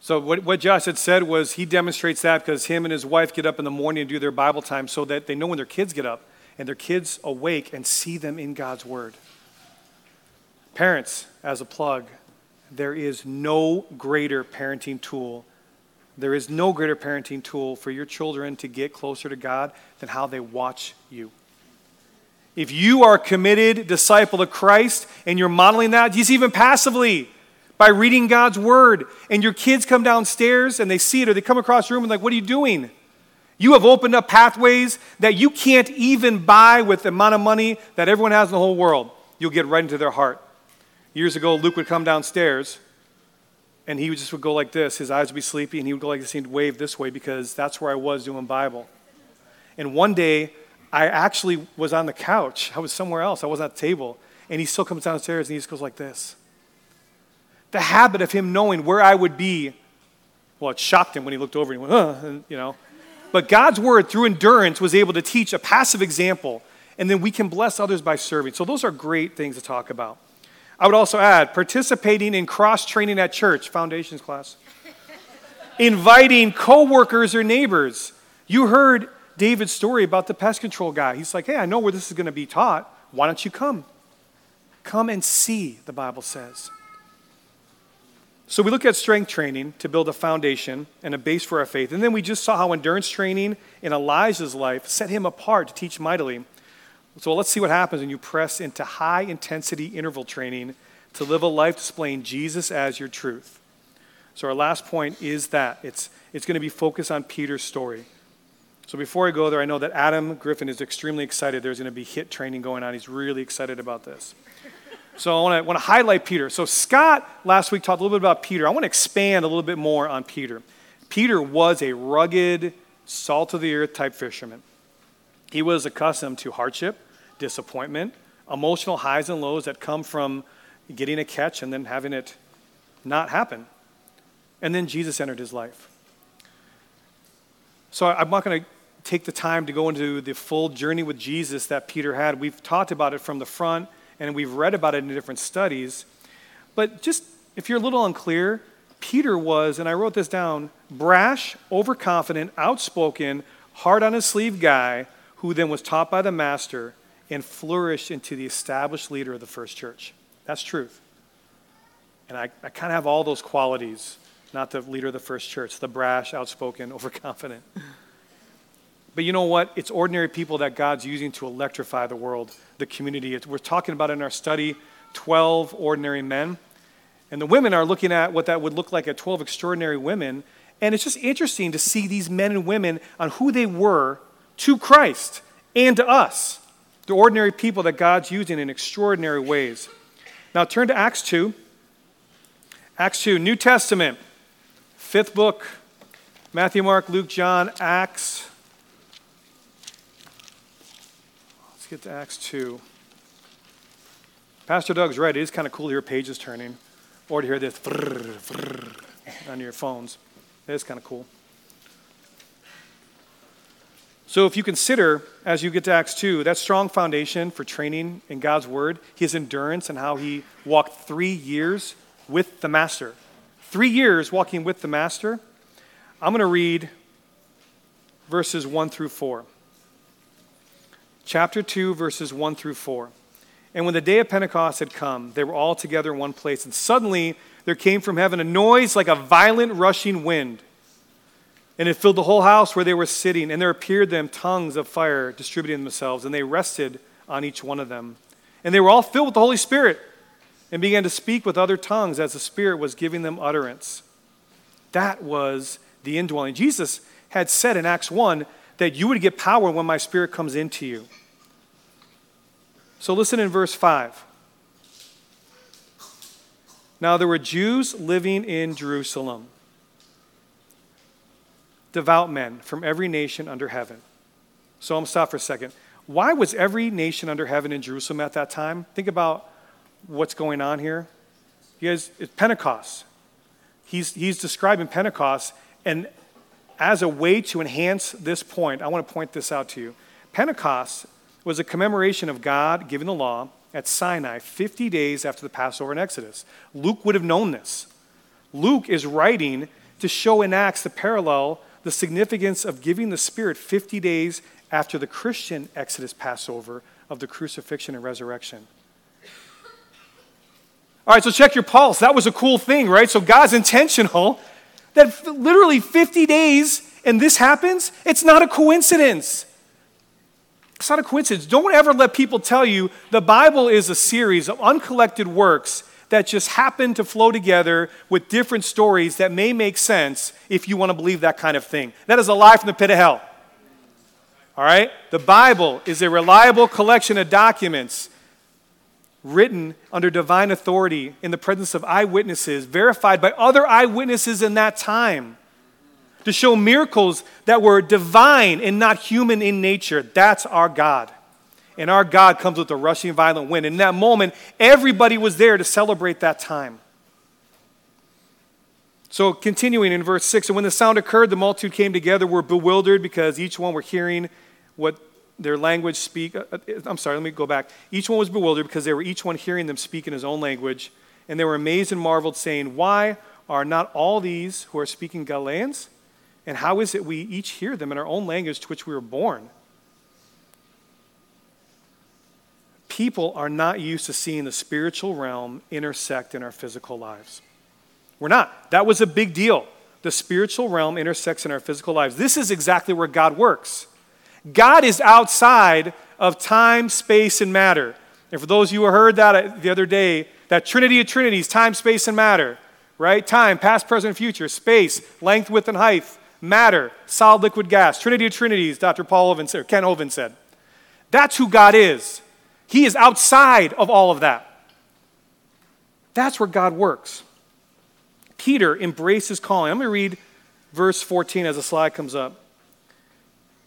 So what, what Josh had said was he demonstrates that because him and his wife get up in the morning and do their Bible time so that they know when their kids get up and their kids awake and see them in God's Word. Parents, as a plug, there is no greater parenting tool. There is no greater parenting tool for your children to get closer to God than how they watch you. If you are a committed disciple of Christ and you're modeling that, just even passively, by reading God's word, and your kids come downstairs and they see it or they come across the room and like, what are you doing? You have opened up pathways that you can't even buy with the amount of money that everyone has in the whole world. You'll get right into their heart. Years ago, Luke would come downstairs and he would just would go like this. His eyes would be sleepy and he would go like this. He'd wave this way because that's where I was doing Bible. And one day, I actually was on the couch. I was somewhere else. I wasn't at the table. And he still comes downstairs and he just goes like this. The habit of him knowing where I would be, well, it shocked him when he looked over and he went, uh, and, you know. But God's word, through endurance, was able to teach a passive example, and then we can bless others by serving. So those are great things to talk about. I would also add participating in cross training at church, foundations class, inviting coworkers or neighbors. You heard David's story about the pest control guy. He's like, hey, I know where this is going to be taught. Why don't you come? Come and see, the Bible says. So we look at strength training to build a foundation and a base for our faith. And then we just saw how endurance training in Elijah's life set him apart to teach mightily. So let's see what happens when you press into high intensity interval training to live a life displaying Jesus as your truth. So our last point is that it's, it's going to be focused on Peter's story. So before I go there, I know that Adam Griffin is extremely excited. There's going to be HIIT training going on. He's really excited about this. So I want to, want to highlight Peter. So Scott last week talked a little bit about Peter. I want to expand a little bit more on Peter. Peter was a rugged, salt of the earth type fisherman. He was accustomed to hardship, disappointment, emotional highs and lows that come from getting a catch and then having it not happen. And then Jesus entered his life. So I'm not going to take the time to go into the full journey with Jesus that Peter had. We've talked about it from the front and we've read about it in different studies. But just if you're a little unclear, Peter was, and I wrote this down, brash, overconfident, outspoken, hard on his sleeve guy who then was taught by the master and flourished into the established leader of the first church. That's truth. And I, I kind of have all those qualities, not the leader of the first church, the brash, outspoken, overconfident. But you know what? It's ordinary people that God's using to electrify the world, the community. We're talking about in our study 12 ordinary men. And the women are looking at what that would look like at 12 extraordinary women. And it's just interesting to see these men and women on who they were to Christ and to us. The ordinary people that God's using in extraordinary ways. Now turn to Acts 2. Acts 2, New Testament, fifth book Matthew, Mark, Luke, John, Acts. Get to Acts 2. Pastor Doug's right. It is kind of cool to hear pages turning or to hear this on your phones. It is kind of cool. So, if you consider, as you get to Acts 2, that strong foundation for training in God's Word, his endurance, and how he walked three years with the Master. Three years walking with the Master. I'm going to read verses 1 through 4 chapter 2, verses 1 through 4. And when the day of Pentecost had come, they were all together in one place. And suddenly there came from heaven a noise like a violent rushing wind. And it filled the whole house where they were sitting. And there appeared them tongues of fire distributing themselves. And they rested on each one of them. And they were all filled with the Holy Spirit and began to speak with other tongues as the Spirit was giving them utterance. That was the indwelling. Jesus had said in Acts 1 that you would get power when my Spirit comes into you. So listen in verse 5. Now there were Jews living in Jerusalem, devout men from every nation under heaven. So I'm stop for a second. Why was every nation under heaven in Jerusalem at that time? Think about what's going on here. You guys, it's Pentecost. He's, he's describing Pentecost, and as a way to enhance this point, I want to point this out to you. Pentecost was a commemoration of God giving the law at Sinai 50 days after the Passover and Exodus. Luke would have known this. Luke is writing to show in Acts the parallel, the significance of giving the Spirit 50 days after the Christian Exodus Passover of the crucifixion and resurrection. All right, so check your pulse. That was a cool thing, right? So God's intentional that literally 50 days and this happens. It's not a coincidence. It's not a coincidence. Don't ever let people tell you the Bible is a series of uncollected works that just happen to flow together with different stories that may make sense if you want to believe that kind of thing. That is a lie from the pit of hell. All right? The Bible is a reliable collection of documents written under divine authority in the presence of eyewitnesses, verified by other eyewitnesses in that time to show miracles that were divine and not human in nature. That's our God. And our God comes with a rushing violent wind. In that moment, everybody was there to celebrate that time. So, continuing in verse 6, and when the sound occurred, the multitude came together, were bewildered because each one were hearing what their language speak. Uh, uh, I'm sorry, let me go back. Each one was bewildered because they were each one hearing them speak in his own language. And they were amazed and marveled, saying, Why are not all these who are speaking Galileans? And how is it we each hear them in our own language to which we were born? People are not used to seeing the spiritual realm intersect in our physical lives. We're not. That was a big deal. The spiritual realm intersects in our physical lives. This is exactly where God works. God is outside of time, space, and matter. And for those of you who heard that uh, the other day, that Trinity of Trinities, time, space, and matter, right? Time, past, present, future, space, length, width, and height, matter, solid, liquid, gas, Trinity of Trinities, Dr. Paul Oven, or Ken Oven said. That's who God is. He is outside of all of that. That's where God works. Peter embraces calling. I'm going to read verse 14 as the slide comes up.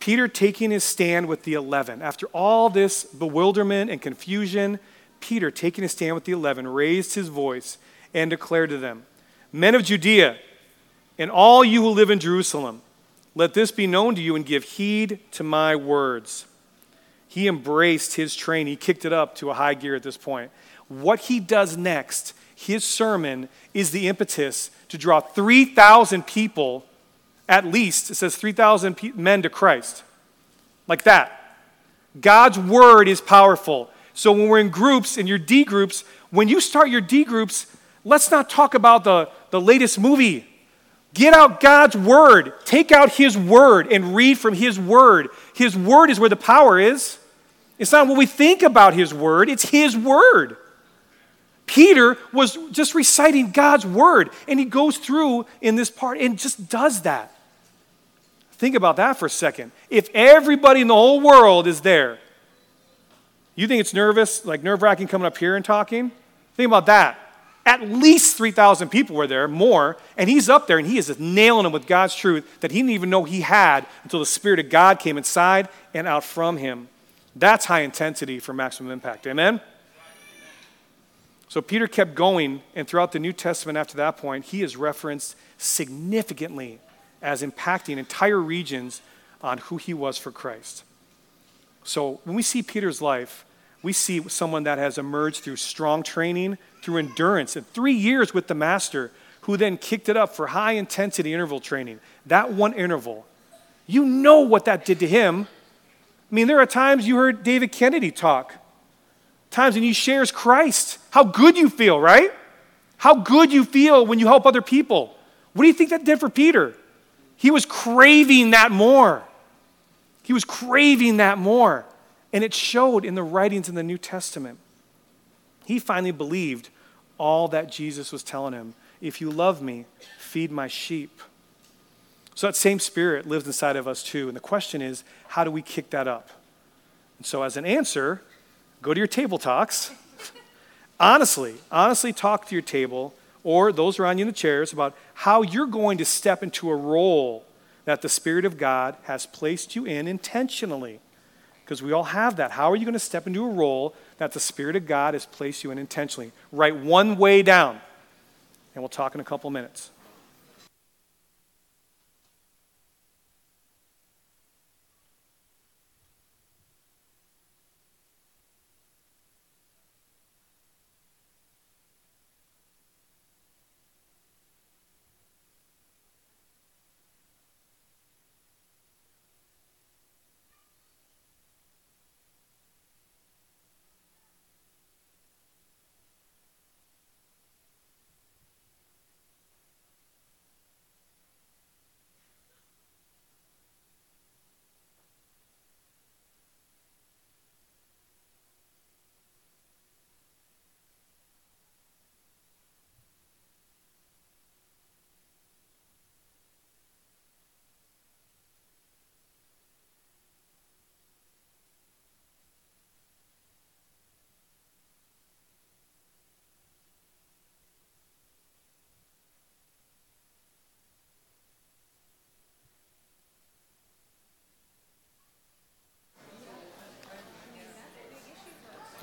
Peter taking his stand with the 11. After all this bewilderment and confusion, Peter, taking his stand with the 11, raised his voice and declared to them, Men of Judea, and all you who live in Jerusalem, let this be known to you and give heed to my words. He embraced his train, he kicked it up to a high gear at this point. What he does next, his sermon, is the impetus to draw 3,000 people, at least, it says 3,000 men to Christ. Like that. God's word is powerful. So when we're in groups, in your D groups, when you start your D groups, let's not talk about the, the latest movie Get out God's word. Take out His word and read from His word. His word is where the power is. It's not what we think about His word, it's His word. Peter was just reciting God's word, and he goes through in this part and just does that. Think about that for a second. If everybody in the whole world is there, you think it's nervous, like nerve wracking coming up here and talking? Think about that. At least 3,000 people were there, more, and he's up there and he is just nailing them with God's truth that he didn't even know he had until the Spirit of God came inside and out from him. That's high intensity for maximum impact. Amen? So Peter kept going, and throughout the New Testament after that point, he is referenced significantly as impacting entire regions on who he was for Christ. So when we see Peter's life, we see someone that has emerged through strong training, through endurance, and three years with the master, who then kicked it up for high intensity interval training. That one interval. You know what that did to him. I mean, there are times you heard David Kennedy talk, times when he shares Christ. How good you feel, right? How good you feel when you help other people. What do you think that did for Peter? He was craving that more. He was craving that more. And it showed in the writings in the New Testament. He finally believed all that Jesus was telling him. If you love me, feed my sheep. So that same spirit lives inside of us too. And the question is, how do we kick that up? And so, as an answer, go to your table talks. honestly, honestly talk to your table or those around you in the chairs about how you're going to step into a role that the Spirit of God has placed you in intentionally. Because we all have that. How are you going to step into a role that the Spirit of God has placed you in intentionally? Write one way down, and we'll talk in a couple minutes.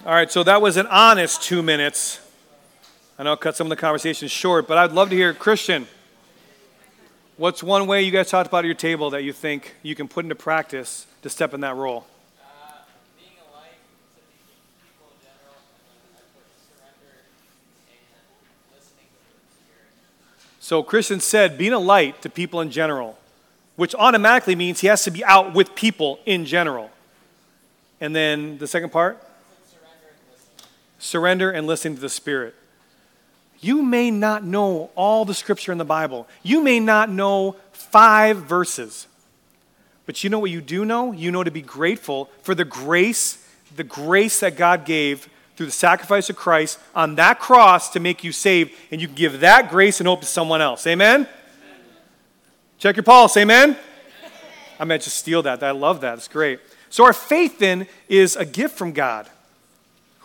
All right, so that was an honest two minutes. I know I cut some of the conversation short, but I'd love to hear Christian. What's one way you guys talked about at your table that you think you can put into practice to step in that role? So Christian said, being a light to people in general, which automatically means he has to be out with people in general. And then the second part? Surrender and listen to the Spirit. You may not know all the scripture in the Bible. You may not know five verses. But you know what you do know? You know to be grateful for the grace, the grace that God gave through the sacrifice of Christ on that cross to make you saved, and you can give that grace and hope to someone else. Amen? amen. Check your pulse. Amen? amen? I meant to steal that. I love that. It's great. So, our faith then is a gift from God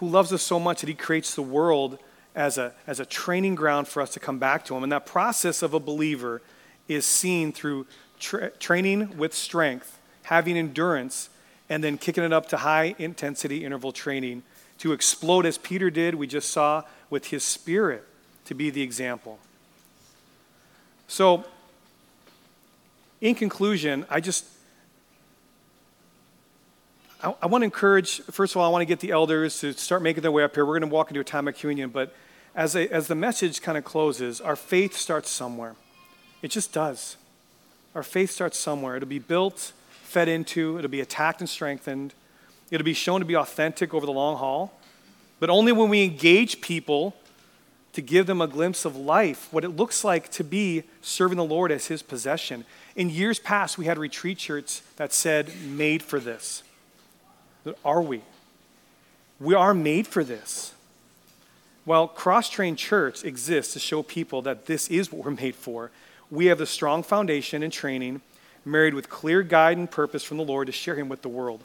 who loves us so much that he creates the world as a, as a training ground for us to come back to him. And that process of a believer is seen through tra- training with strength, having endurance, and then kicking it up to high intensity interval training to explode as Peter did, we just saw, with his spirit to be the example. So, in conclusion, I just I, I want to encourage, first of all, I want to get the elders to start making their way up here. We're going to walk into a time of communion, but as, a, as the message kind of closes, our faith starts somewhere. It just does. Our faith starts somewhere. It'll be built, fed into, it'll be attacked and strengthened. It'll be shown to be authentic over the long haul. But only when we engage people to give them a glimpse of life, what it looks like to be serving the Lord as His possession. In years past, we had retreat shirts that said, made for this. Are we? We are made for this. Well, Cross Train Church exists to show people that this is what we're made for. We have the strong foundation and training, married with clear guide and purpose from the Lord to share Him with the world.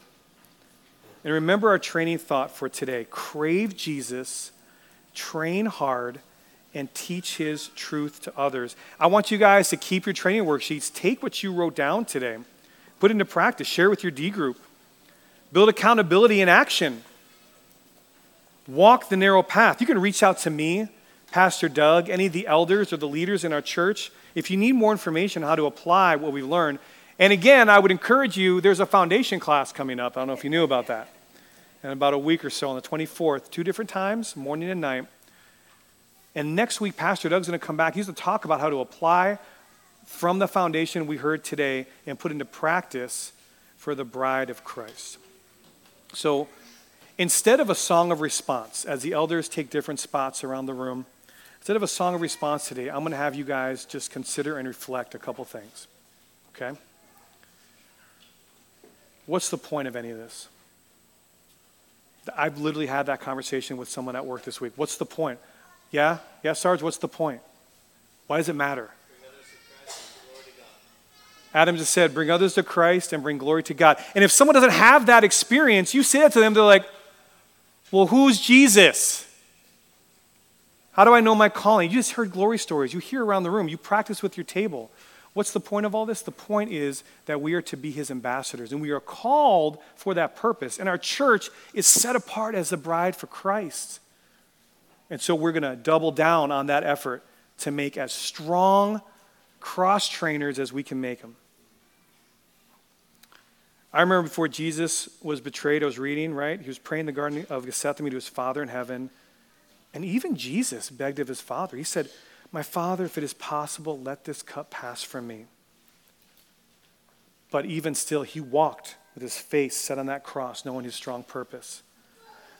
And remember our training thought for today crave Jesus, train hard, and teach His truth to others. I want you guys to keep your training worksheets. Take what you wrote down today, put into practice, share with your D group. Build accountability in action. Walk the narrow path. You can reach out to me, Pastor Doug, any of the elders or the leaders in our church if you need more information on how to apply what we've learned. And again, I would encourage you, there's a foundation class coming up. I don't know if you knew about that. In about a week or so on the 24th, two different times, morning and night. And next week, Pastor Doug's going to come back. He's going to talk about how to apply from the foundation we heard today and put into practice for the bride of Christ. So instead of a song of response, as the elders take different spots around the room, instead of a song of response today, I'm going to have you guys just consider and reflect a couple things. Okay? What's the point of any of this? I've literally had that conversation with someone at work this week. What's the point? Yeah? Yeah, Sarge, what's the point? Why does it matter? Adam just said, bring others to Christ and bring glory to God. And if someone doesn't have that experience, you say that to them, they're like, well, who's Jesus? How do I know my calling? You just heard glory stories. You hear around the room. You practice with your table. What's the point of all this? The point is that we are to be his ambassadors, and we are called for that purpose. And our church is set apart as the bride for Christ. And so we're going to double down on that effort to make as strong cross trainers as we can make them. I remember before Jesus was betrayed, I was reading, right? He was praying in the Garden of Gethsemane to his Father in heaven. And even Jesus begged of his Father. He said, My Father, if it is possible, let this cup pass from me. But even still, he walked with his face set on that cross, knowing his strong purpose.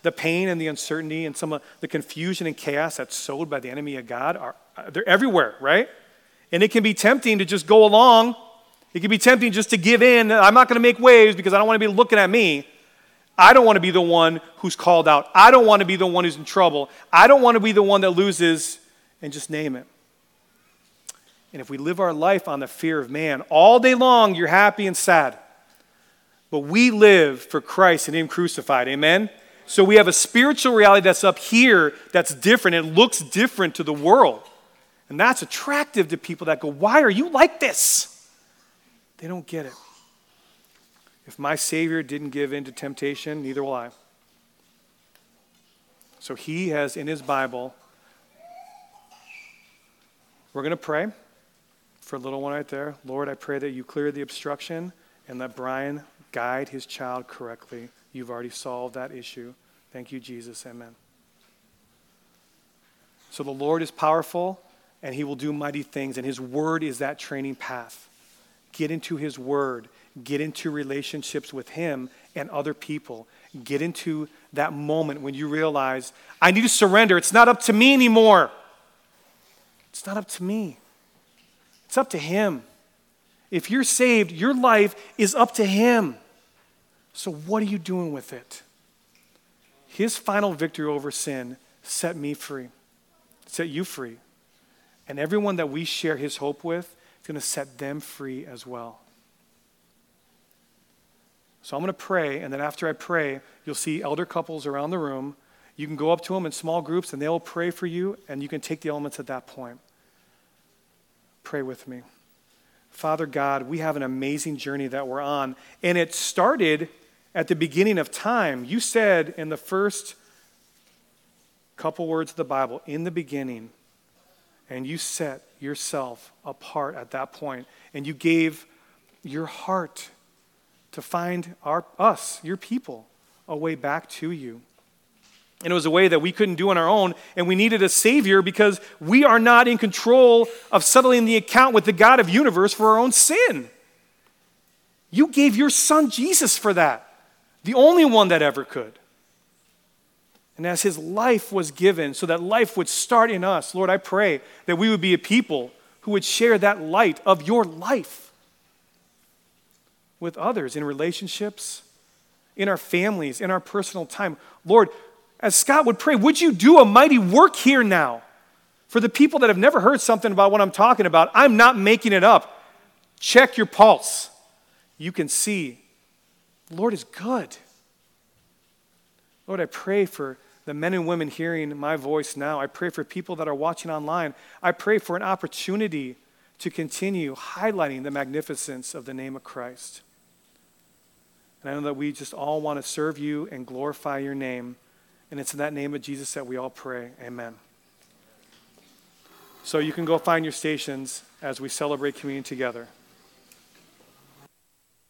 The pain and the uncertainty and some of the confusion and chaos that's sowed by the enemy of God are they're everywhere, right? And it can be tempting to just go along. It can be tempting just to give in. I'm not going to make waves because I don't want to be looking at me. I don't want to be the one who's called out. I don't want to be the one who's in trouble. I don't want to be the one that loses and just name it. And if we live our life on the fear of man, all day long you're happy and sad. But we live for Christ and Him crucified. Amen? So we have a spiritual reality that's up here that's different. It looks different to the world. And that's attractive to people that go, Why are you like this? They don't get it. If my Savior didn't give in to temptation, neither will I. So he has in his Bible, we're going to pray for a little one right there. Lord, I pray that you clear the obstruction and let Brian guide his child correctly. You've already solved that issue. Thank you, Jesus. Amen. So the Lord is powerful and he will do mighty things, and his word is that training path. Get into his word, get into relationships with him and other people. Get into that moment when you realize, I need to surrender. It's not up to me anymore. It's not up to me, it's up to him. If you're saved, your life is up to him. So, what are you doing with it? His final victory over sin set me free, set you free. And everyone that we share his hope with is going to set them free as well. So I'm going to pray, and then after I pray, you'll see elder couples around the room. You can go up to them in small groups, and they'll pray for you, and you can take the elements at that point. Pray with me. Father God, we have an amazing journey that we're on, and it started at the beginning of time. You said in the first couple words of the Bible, in the beginning, and you set yourself apart at that point, and you gave your heart to find our, us, your people, a way back to you. And it was a way that we couldn't do on our own, and we needed a Savior because we are not in control of settling the account with the God of universe for our own sin. You gave your Son Jesus for that, the only one that ever could. And as his life was given, so that life would start in us, Lord, I pray that we would be a people who would share that light of your life with others in relationships, in our families, in our personal time. Lord, as Scott would pray, would you do a mighty work here now? For the people that have never heard something about what I'm talking about, I'm not making it up. Check your pulse. You can see, Lord is good. Lord, I pray for the men and women hearing my voice now. I pray for people that are watching online. I pray for an opportunity to continue highlighting the magnificence of the name of Christ. And I know that we just all want to serve you and glorify your name. And it's in that name of Jesus that we all pray. Amen. So you can go find your stations as we celebrate communion together.